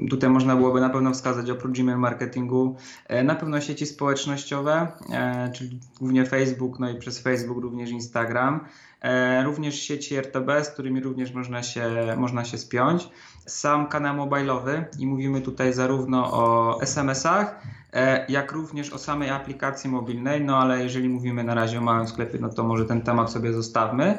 S2: tutaj można byłoby na pewno wskazać oprócz Gmail marketingu e, na pewno sieci społecznościowe, e, czyli głównie Facebook, no i przez Facebook również Instagram, również sieci RTB, z którymi również można się, można się spiąć. Sam kanał mobilowy i mówimy tutaj zarówno o SMS-ach, E, jak również o samej aplikacji mobilnej, no ale jeżeli mówimy na razie o małym sklepie, no to może ten temat sobie zostawmy.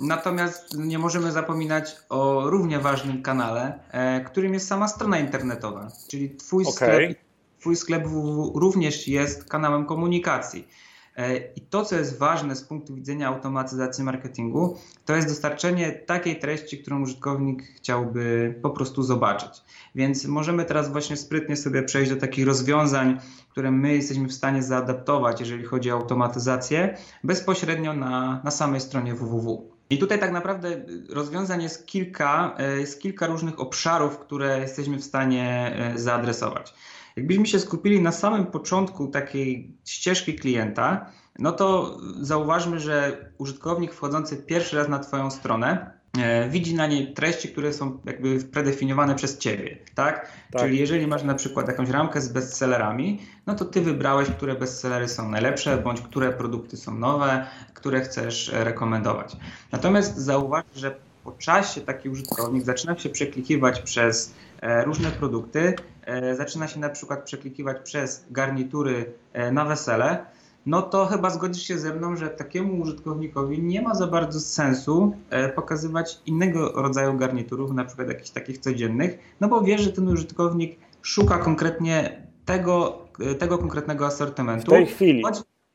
S2: Natomiast nie możemy zapominać o równie ważnym kanale, e, którym jest sama strona internetowa, czyli Twój okay. sklep, twój sklep www również jest kanałem komunikacji. E, I to, co jest ważne z punktu widzenia automatyzacji marketingu, to jest dostarczenie takiej treści, którą użytkownik chciałby po prostu zobaczyć. Więc możemy teraz właśnie sprytnie sobie przejść do takich rozwiązań, które my jesteśmy w stanie zaadaptować, jeżeli chodzi o automatyzację, bezpośrednio na, na samej stronie www. I tutaj tak naprawdę rozwiązań jest kilka, e, jest kilka różnych obszarów, które jesteśmy w stanie e, zaadresować. Jakbyśmy się skupili na samym początku takiej ścieżki klienta, no to zauważmy, że użytkownik wchodzący pierwszy raz na Twoją stronę e, widzi na niej treści, które są jakby predefiniowane przez Ciebie, tak? tak? Czyli jeżeli masz na przykład jakąś ramkę z bestsellerami, no to Ty wybrałeś, które bestsellery są najlepsze, bądź które produkty są nowe, które chcesz rekomendować. Natomiast zauważ, że po czasie taki użytkownik zaczyna się przeklikiwać przez e, różne produkty, e, zaczyna się na przykład przeklikiwać przez garnitury e, na wesele, no to chyba zgodzisz się ze mną, że takiemu użytkownikowi nie ma za bardzo sensu pokazywać innego rodzaju garniturów, na przykład jakichś takich codziennych, no bo wie, że ten użytkownik szuka konkretnie tego, tego konkretnego asortymentu. W
S1: tej chwili.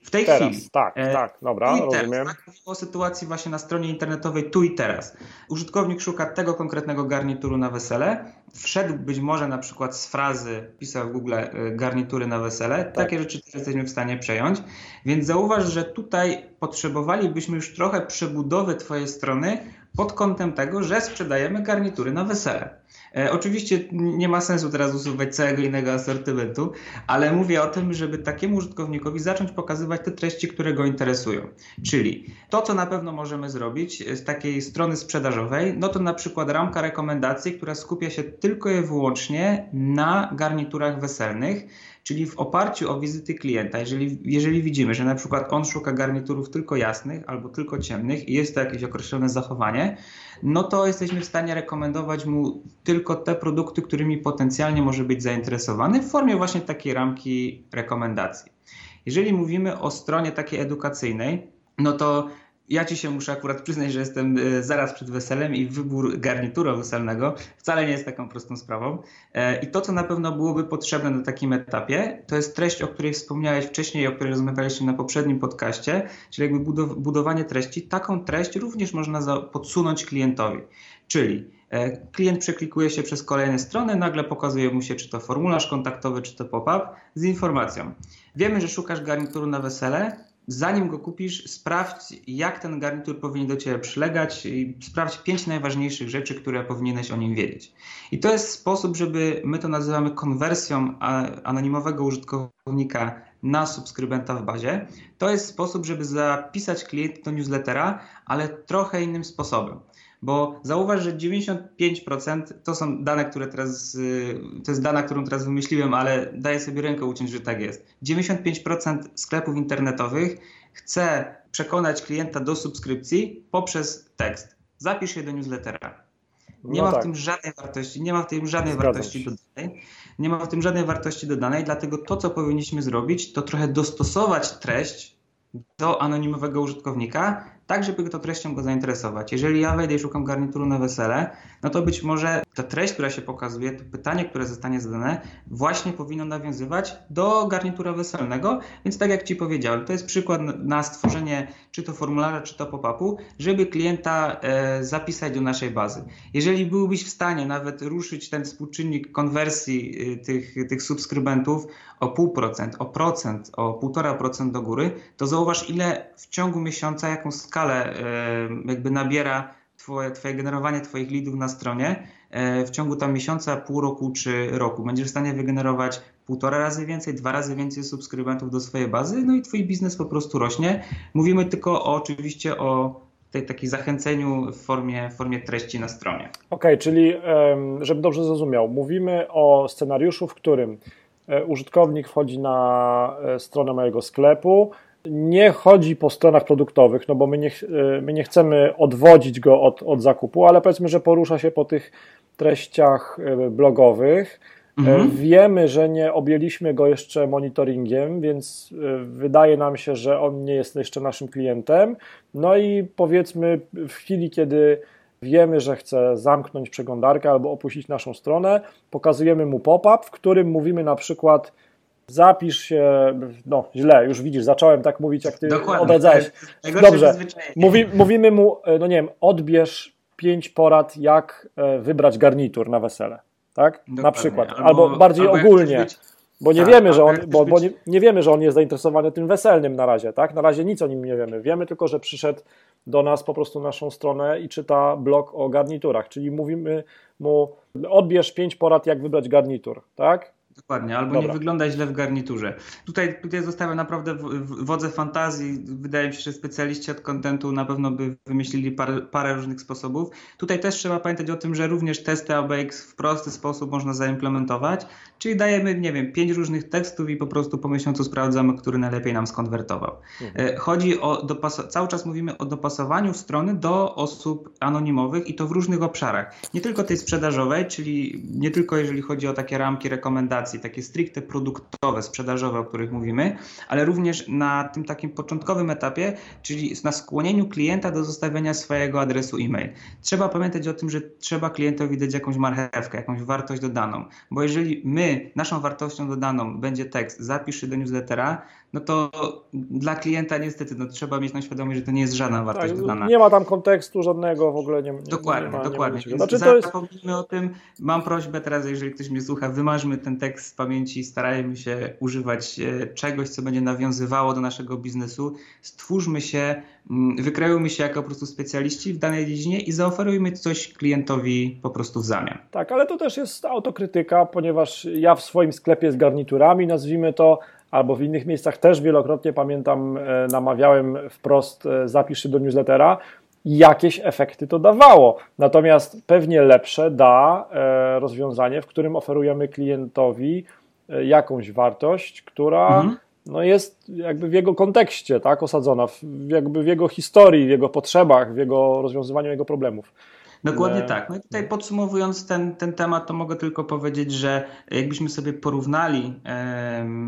S2: W tej teraz, chwili.
S1: Tak, e, tak, dobra, tu i rozumiem. Teraz, tak?
S2: o sytuacji właśnie na stronie internetowej tu i teraz. Użytkownik szuka tego konkretnego garnituru na wesele. Wszedł być może na przykład z frazy, pisał w Google e, garnitury na wesele. Tak. Takie rzeczy też jesteśmy w stanie przejąć. Więc zauważ, że tutaj potrzebowalibyśmy już trochę przebudowy Twojej strony pod kątem tego, że sprzedajemy garnitury na wesele. E, oczywiście nie ma sensu teraz usuwać całego innego asortymentu, ale mówię o tym, żeby takiemu użytkownikowi zacząć pokazywać te treści, które go interesują. Czyli to, co na pewno możemy zrobić z takiej strony sprzedażowej, no to na przykład ramka rekomendacji, która skupia się tylko i wyłącznie na garniturach weselnych Czyli w oparciu o wizyty klienta, jeżeli, jeżeli widzimy, że na przykład on szuka garniturów tylko jasnych albo tylko ciemnych i jest to jakieś określone zachowanie, no to jesteśmy w stanie rekomendować mu tylko te produkty, którymi potencjalnie może być zainteresowany w formie właśnie takiej ramki rekomendacji. Jeżeli mówimy o stronie takiej edukacyjnej, no to ja ci się muszę akurat przyznać, że jestem e, zaraz przed weselem i wybór garnitura weselnego wcale nie jest taką prostą sprawą. E, I to, co na pewno byłoby potrzebne na takim etapie, to jest treść, o której wspomniałeś wcześniej, o której rozmawialiśmy na poprzednim podcaście, czyli jakby budowanie treści. Taką treść również można podsunąć klientowi. Czyli e, klient przeklikuje się przez kolejne strony, nagle pokazuje mu się, czy to formularz kontaktowy, czy to pop-up z informacją. Wiemy, że szukasz garnituru na wesele, zanim go kupisz, sprawdź, jak ten garnitur powinien do Ciebie przylegać i sprawdź pięć najważniejszych rzeczy, które powinieneś o nim wiedzieć. I to jest sposób, żeby, my to nazywamy konwersją anonimowego użytkownika na subskrybenta w bazie. To jest sposób, żeby zapisać klienta do newslettera, ale trochę innym sposobem bo zauważ, że 95% to są dane, które teraz, y, to jest dana, którą teraz wymyśliłem, ale daję sobie rękę uciąć, że tak jest. 95% sklepów internetowych chce przekonać klienta do subskrypcji poprzez tekst. Zapisz się do newslettera. Nie no ma tak. w tym żadnej wartości, nie ma w tym żadnej Zgadzam wartości się. dodanej. Nie ma w tym żadnej wartości dodanej, dlatego to, co powinniśmy zrobić, to trochę dostosować treść do anonimowego użytkownika, tak żeby to treścią go zainteresować. Jeżeli ja wejdę i szukam garnituru na wesele, no to być może ta treść, która się pokazuje, to pytanie, które zostanie zadane, właśnie powinno nawiązywać do garnitura weselnego. Więc tak jak Ci powiedziałem, to jest przykład na stworzenie czy to formularza, czy to pop-upu, żeby klienta e, zapisać do naszej bazy. Jeżeli byłbyś w stanie nawet ruszyć ten współczynnik konwersji e, tych, tych subskrybentów o pół procent, o procent, o półtora procent do góry, to zauważ ile w ciągu miesiąca, jaką skalę jakby nabiera twoje, twoje generowanie Twoich leadów na stronie e, w ciągu tam miesiąca, pół roku czy roku. Będziesz w stanie wygenerować półtora razy więcej, dwa razy więcej subskrybentów do swojej bazy, no i Twój biznes po prostu rośnie. Mówimy tylko o, oczywiście o tej takiej zachęceniu w formie, w formie treści na stronie. Okej,
S1: okay, czyli żeby dobrze zrozumiał, mówimy o scenariuszu, w którym użytkownik wchodzi na e, stronę mojego sklepu, nie chodzi po stronach produktowych, no bo my nie, e, my nie chcemy odwodzić go od, od zakupu, ale powiedzmy, że porusza się po tych treściach e, blogowych. E, mhm. Wiemy, że nie objęliśmy go jeszcze monitoringiem, więc wydaje nam się, że on nie jest jeszcze naszym klientem. No i powiedzmy, w chwili, kiedy wiemy, że chce zamknąć przeglądarkę albo opuścić naszą stronę, pokazujemy mu pop-up, w którym mówimy na przykład Zapisz się, no źle, już widzisz, zacząłem tak mówić, jak ty odradzałeś. Dobrze, Mówi, mówimy mu, e, no nie wiem, odbierz pięć porad, jak e, wybrać garnitur na wesele, tak? Dokładnie. Na przykład, albo, albo bardziej albo ogólnie, być, bo nie tak, wiemy, że on, bo, bo nie, nie, wiemy, że on jest zainteresowany tym weselnym na razie, tak? Na razie nic o nim nie wiemy. Wiemy tylko, że przyszedł do nas po prostu naszą stronę i czyta blog o garniturach, czyli mówimy mu, odbierz pięć porad, jak wybrać garnitur, tak?
S2: Dokładnie, albo Dobra. nie wygląda źle w garniturze. Tutaj, tutaj zostawiam naprawdę wodze fantazji. Wydaje mi się, że specjaliści od kontentu na pewno by wymyślili parę, parę, różnych sposobów. Tutaj też trzeba pamiętać o tym, że również testy ABX w prosty sposób można zaimplementować, czyli dajemy, nie wiem, pięć różnych tekstów i po prostu po miesiącu sprawdzamy, który najlepiej nam skonwertował. Mhm. E, chodzi o, cały czas mówimy o dopasowaniu strony do osób anonimowych i to w różnych obszarach. Nie tylko tej sprzedażowej, czyli nie tylko jeżeli chodzi o takie ramki rekomendacji, takie stricte produktowe, sprzedażowe, o których mówimy, ale również na tym takim początkowym etapie, czyli na skłonieniu klienta do zostawienia swojego adresu e-mail. Trzeba pamiętać o tym, że trzeba klientowi dać jakąś marchewkę, jakąś wartość dodaną, bo jeżeli my, naszą wartością dodaną będzie tekst, zapisz się do newslettera, no to dla klienta niestety no, trzeba mieć na świadomość, że to nie jest żadna wartość tak, dodana.
S1: Nie ma tam kontekstu żadnego w ogóle. Nie, nie,
S2: dokładnie,
S1: nie
S2: ma, dokładnie. Nie znaczy, to jest... Zapomnijmy o tym. Mam prośbę teraz, jeżeli ktoś mnie słucha, wymarzmy ten tekst z pamięci, starajmy się używać e, czegoś, co będzie nawiązywało do naszego biznesu. Stwórzmy się, mm, wykreujmy się jako po prostu specjaliści w danej dziedzinie i zaoferujmy coś klientowi po prostu w zamian.
S1: Tak, ale to też jest autokrytyka, ponieważ ja w swoim sklepie z garniturami, nazwijmy to, albo w innych miejscach też wielokrotnie pamiętam, e, namawiałem wprost e, zapisz się do newslettera, jakieś efekty to dawało. Natomiast pewnie lepsze da e, rozwiązanie, w którym oferujemy klientowi jakąś wartość, która mhm. no jest jakby w jego kontekście tak, osadzona, w, jakby w jego historii, w jego potrzebach, w jego rozwiązywaniu jego problemów.
S2: Dokładnie tak. No i tutaj podsumowując ten, ten temat, to mogę tylko powiedzieć, że jakbyśmy sobie porównali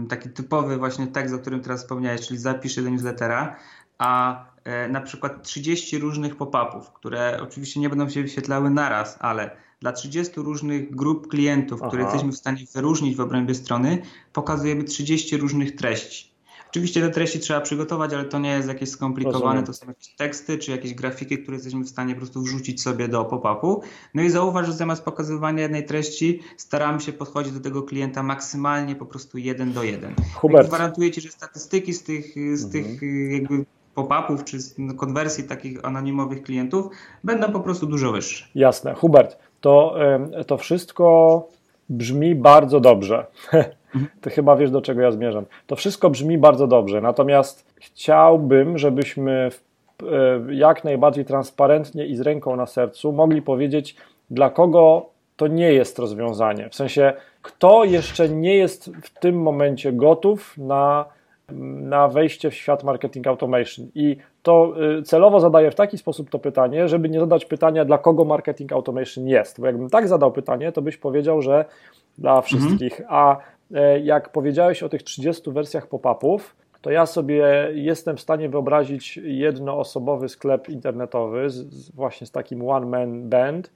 S2: taki typowy właśnie tekst, o którym teraz wspomniałeś, czyli zapiszę do newslettera, a e, na przykład 30 różnych pop-upów, które oczywiście nie będą się wyświetlały naraz, ale dla 30 różnych grup klientów, Aha. które jesteśmy w stanie wyróżnić w obrębie strony, pokazujemy 30 różnych treści. Oczywiście te treści trzeba przygotować, ale to nie jest jakieś skomplikowane, Rozumiem. to są jakieś teksty czy jakieś grafiki, które jesteśmy w stanie po prostu wrzucić sobie do pop-upu. No i zauważ, że zamiast pokazywania jednej treści staramy się podchodzić do tego klienta maksymalnie po prostu jeden do jeden. Hubert. Gwarantuję Ci, że statystyki z tych, z mhm. tych jakby pop-upów czy z konwersji takich anonimowych klientów będą po prostu dużo wyższe.
S1: Jasne. Hubert, to, to wszystko brzmi bardzo dobrze. Ty chyba wiesz, do czego ja zmierzam. To wszystko brzmi bardzo dobrze, natomiast chciałbym, żebyśmy e, jak najbardziej transparentnie i z ręką na sercu mogli powiedzieć, dla kogo to nie jest rozwiązanie. W sensie, kto jeszcze nie jest w tym momencie gotów na, na wejście w świat marketing automation. I to e, celowo zadaję w taki sposób to pytanie, żeby nie zadać pytania, dla kogo marketing automation jest. Bo jakbym tak zadał pytanie, to byś powiedział, że dla wszystkich. Mhm. A jak powiedziałeś o tych 30 wersjach pop-upów, to ja sobie jestem w stanie wyobrazić jednoosobowy sklep internetowy z, właśnie z takim one-man band,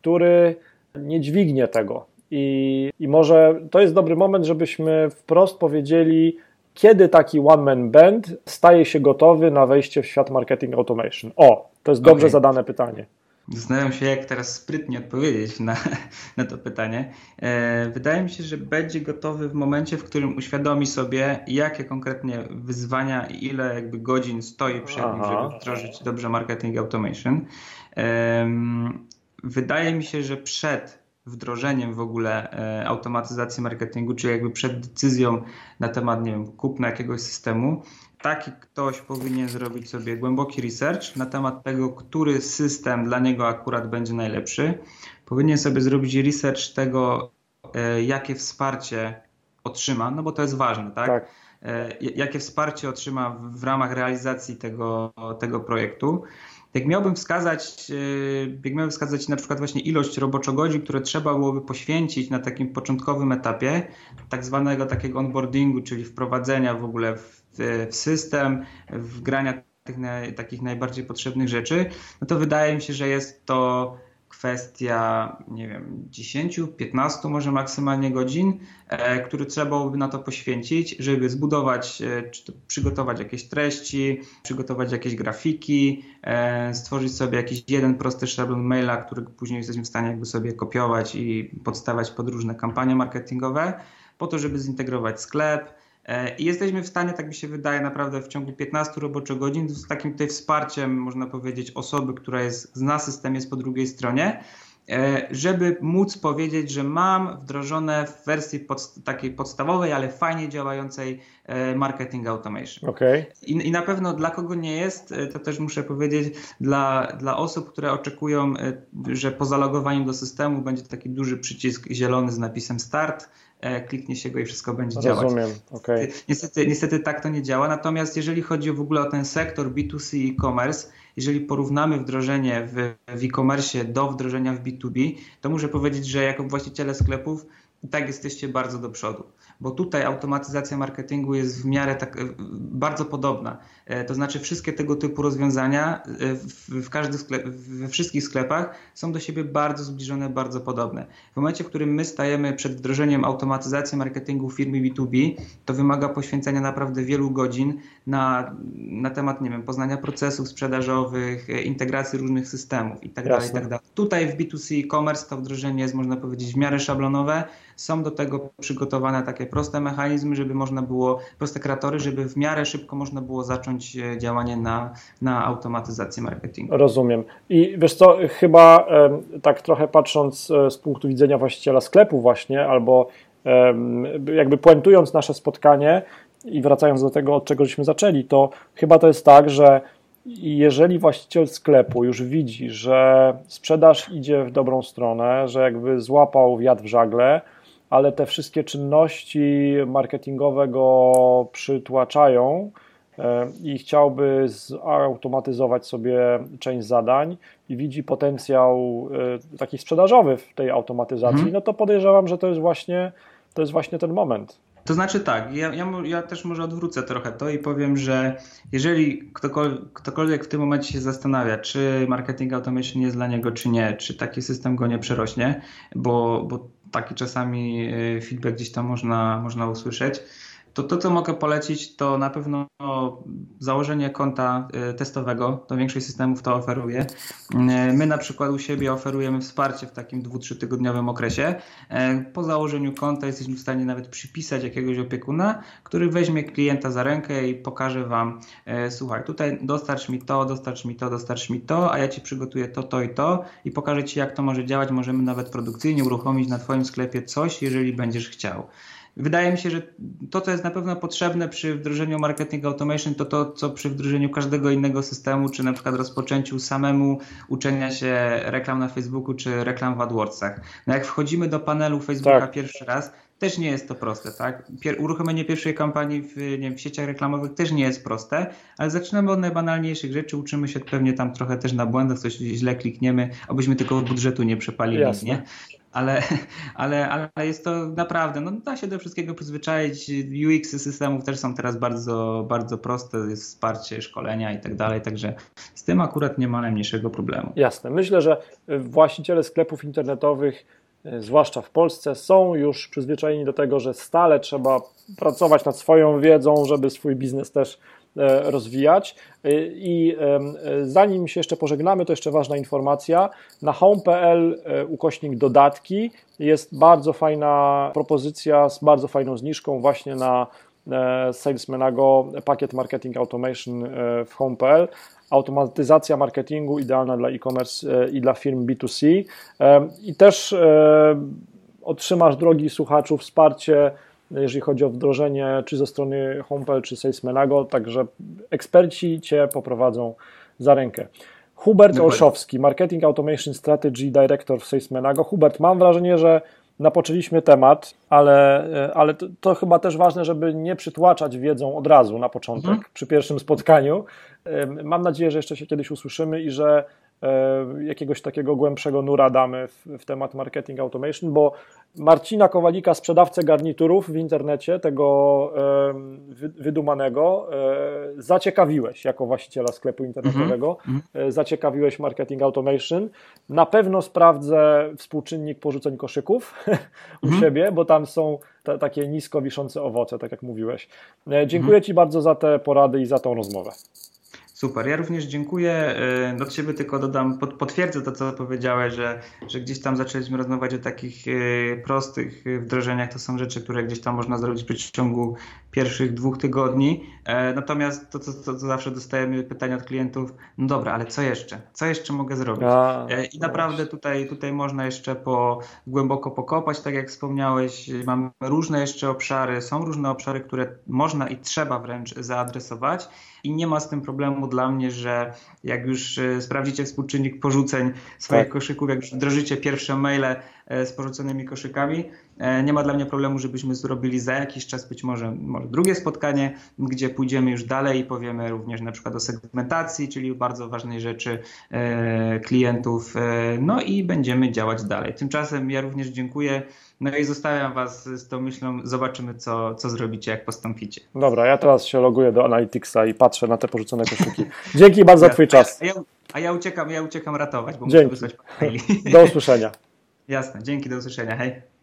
S1: który nie dźwignie tego. I, I może to jest dobry moment, żebyśmy wprost powiedzieli, kiedy taki one-man band staje się gotowy na wejście w świat marketing automation. O, to jest dobrze okay. zadane pytanie.
S2: Zastanawiam się, jak teraz sprytnie odpowiedzieć na, na to pytanie. E, wydaje mi się, że będzie gotowy w momencie, w którym uświadomi sobie, jakie konkretnie wyzwania i ile jakby godzin stoi przed nim, żeby wdrożyć dobrze marketing automation. Wydaje mi się, że przed wdrożeniem w ogóle e, automatyzacji marketingu, czy jakby przed decyzją na temat, nie wiem, kupna jakiegoś systemu, taki ktoś powinien zrobić sobie głęboki research na temat tego, który system dla niego akurat będzie najlepszy. Powinien sobie zrobić research tego, e, jakie wsparcie otrzyma, no bo to jest ważne, tak? tak. E, jakie wsparcie otrzyma w ramach realizacji tego, tego projektu. Jak miałbym wskazać, e, jak miałbym wskazać na przykład właśnie ilość roboczogodzin, które trzeba byłoby poświęcić na takim początkowym etapie tak zwanego takiego onboardingu, czyli wprowadzenia w ogóle w w system, w grania tych takich najbardziej potrzebnych rzeczy, no to wydaje mi się, że jest to kwestia, nie wiem, 10, 15 może maksymalnie godzin, e, które trzeba byłoby na to poświęcić, żeby zbudować, e, czy przygotować jakieś treści, przygotować jakieś grafiki, e, stworzyć sobie jakiś jeden prosty szablon maila, który później jesteśmy w stanie jakby sobie kopiować i podstawiać pod różne kampanie marketingowe, po to, żeby zintegrować sklep, I jesteśmy w stanie, tak mi się wydaje, naprawdę w ciągu 15 roboczych godzin z takim tutaj wsparciem, można powiedzieć, osoby, która jest, zna system, jest po drugiej stronie, e, żeby móc powiedzieć, że mam wdrożone w wersji pod, takiej podstawowej, ale fajnie działającej e, marketing automation.
S1: Okay.
S2: I, I, na pewno dla kogo nie jest, to też muszę powiedzieć, dla, dla osób, które oczekują, że po zalogowaniu do systemu będzie taki duży przycisk zielony z napisem start, E, kliknie się go i wszystko będzie
S1: Rozumiem.
S2: działać.
S1: Rozumiem, okay.
S2: niestety, niestety tak to nie działa, natomiast jeżeli chodzi w ogóle o ten sektor B2C e-commerce, jeżeli porównamy wdrożenie w, w e-commerce do wdrożenia w B2B, to muszę powiedzieć, że jako właściciele sklepów i tak jesteście bardzo do przodu. Bo tutaj automatyzacja marketingu jest w miarę tak bardzo podobna. To znaczy wszystkie tego typu rozwiązania w, w każdy sklep, we wszystkich sklepach są do siebie bardzo zbliżone, bardzo podobne. W momencie, w którym my stajemy przed wdrożeniem automatyzacji marketingu w firmie B2B, to wymaga poświęcenia naprawdę wielu godzin na, na temat, nie wiem, poznania procesów sprzedażowych, integracji różnych systemów itd. Tak itd. Tak Tutaj w B2C e-commerce to wdrożenie jest, można powiedzieć, w miarę szablonowe. Są do tego przygotowane takie proste mechanizmy, żeby można było, proste kreatory, żeby w miarę szybko można było zacząć e, działanie na, na automatyzację marketingu.
S1: Rozumiem. I wiesz co, chyba tak trochę patrząc e, z punktu widzenia właściciela sklepu właśnie, albo jakby puentując nasze spotkanie i wracając do tego, od czego żeśmy zaczęli, to chyba to jest tak, że jeżeli właściciel sklepu już widzi, że sprzedaż idzie w dobrą stronę, że jakby złapał wiatr w żagle, ale te wszystkie czynności marketingowe go przytłaczają e, i chciałby zautomatyzować sobie część zadań i widzi potencjał e, taki sprzedażowy w tej automatyzacji, hmm. no to podejrzewam, że to jest właśnie, to jest właśnie ten moment.
S2: To znaczy tak, ja, ja, ja, też może odwrócę trochę to i powiem, że jeżeli ktokolwiek, ktokolwiek w tym momencie się zastanawia, czy marketing automation jest dla niego, czy nie, czy taki system go nie przerośnie, bo, bo taki czasami y, feedback gdzieś tam można, można usłyszeć, to to, co mogę polecić, to na pewno założenie konta y, testowego. To większość systemów to oferuje. Y, my na przykład u siebie oferujemy wsparcie w takim 2-3 tygodniowym okresie. Y, po założeniu konta jesteśmy w stanie nawet przypisać jakiegoś opiekuna, który weźmie klienta za rękę i pokaże Wam, słuchaj, tutaj dostarcz mi to, dostarcz mi to, dostarcz mi to, a ja Ci przygotuję to, to i to i pokażę Ci, jak to może działać. Możemy nawet produkcyjnie uruchomić na Twoim sklepie coś, jeżeli będziesz chciał. Wydaje mi się, że to, co jest na pewno potrzebne przy wdrożeniu marketing automation, to to, co przy wdrożeniu każdego innego systemu, czy na przykład rozpoczęciu samemu uczenia się reklam na Facebooku, czy reklam w AdWordsach. No jak wchodzimy do panelu Facebooka tak. pierwszy raz, też nie jest to proste, tak? Pier uruchomienie pierwszej kampanii w, nie wiem, w sieciach reklamowych też nie jest proste, ale zaczynamy od najbanalniejszych rzeczy, uczymy się pewnie tam trochę też na błędach, coś źle klikniemy, abyśmy tylko budżetu nie przepalili, Jasne. nie? Ale, ale, ale jest to naprawdę, no da się do wszystkiego przyzwyczaić. UX systemów też są teraz bardzo, bardzo proste, jest wsparcie szkolenia i tak dalej, także z tym akurat nie ma najmniejszego problemu.
S1: Jasne. Myślę, że właściciele sklepów internetowych, zwłaszcza w Polsce, są już przyzwyczajeni do tego, że stale trzeba pracować nad swoją wiedzą, żeby swój biznes też rozwijać. E, I zanim się jeszcze pożegnamy, to jeszcze ważna informacja. Na home.pl e, ukośnik dodatki jest bardzo fajna propozycja z bardzo fajną zniżką właśnie na Salesmanago pakiet Marketing Automation w home.pl. Automatyzacja marketingu idealna dla e-commerce i dla firm B2C. I też otrzymasz, drogi słuchaczu, wsparcie jeżeli chodzi o wdrożenie czy ze strony Homepel, czy Salesmanago, także eksperci Cię poprowadzą za rękę. Hubert Dokładnie. Olszowski, Marketing Automation Strategy Director w Salesmanago. Hubert, mam wrażenie, że napoczęliśmy temat, ale, ale to, to, chyba też ważne, żeby nie przytłaczać wiedzą od razu na początek, mhm. przy pierwszym spotkaniu. Mam nadzieję, że jeszcze się kiedyś usłyszymy i że E, jakiegoś takiego głębszego nura damy w, w, temat marketing automation, bo Marcina Kowalika, sprzedawcę garniturów w internecie, tego wydumanego, e, zaciekawiłeś jako właściciela sklepu internetowego, mm -hmm. zaciekawiłeś marketing automation. Na pewno sprawdzę współczynnik porzuceń koszyków u -hmm. siebie, bo tam są te, takie nisko wiszące owoce, tak jak mówiłeś. Dziękuję. Ci bardzo za te porady i za tą rozmowę.
S2: Super, ja również dziękuję. Do y, Ciebie tylko dodam, potwierdzę to, co powiedziałeś, że, że gdzieś tam zaczęliśmy rozmawiać o takich y, prostych wdrożeniach. To są rzeczy, które gdzieś tam można zrobić w przeciągu pierwszych dwóch tygodni. E, natomiast to, co, zawsze dostajemy pytania od klientów, no dobra, ale co jeszcze? Co jeszcze mogę zrobić? A, e, I naprawdę tutaj, tutaj można jeszcze po, głęboko pokopać, tak jak wspomniałeś. Mamy różne jeszcze obszary, są różne obszary, które można i trzeba wręcz zaadresować i nie ma z tym problemu dla mnie, że jak już e, sprawdzicie współczynnik porzuceń swoich tak. koszyków, jak już wdrożycie pierwsze maile z porzuconymi koszykami, nie ma dla mnie problemu, żebyśmy zrobili za jakiś czas być może może drugie spotkanie, gdzie pójdziemy już dalej i powiemy również na przykład o segmentacji, czyli bardzo ważnej rzeczy e, klientów, e, no i będziemy działać dalej. Tymczasem ja również dziękuję. No i zostawiam Was z tą myślą, zobaczymy co, co zrobicie, jak postąpicie.
S1: Dobra, ja teraz się loguję do Analyticsa i patrzę na te porzucone koszyki. Dzięki bardzo za Twój czas.
S2: A ja, a ja uciekam, ja uciekam ratować, bo
S1: Dzięki.
S2: muszę wysłać
S1: Do usłyszenia.
S2: Jasne, dzięki, do usłyszenia, hej.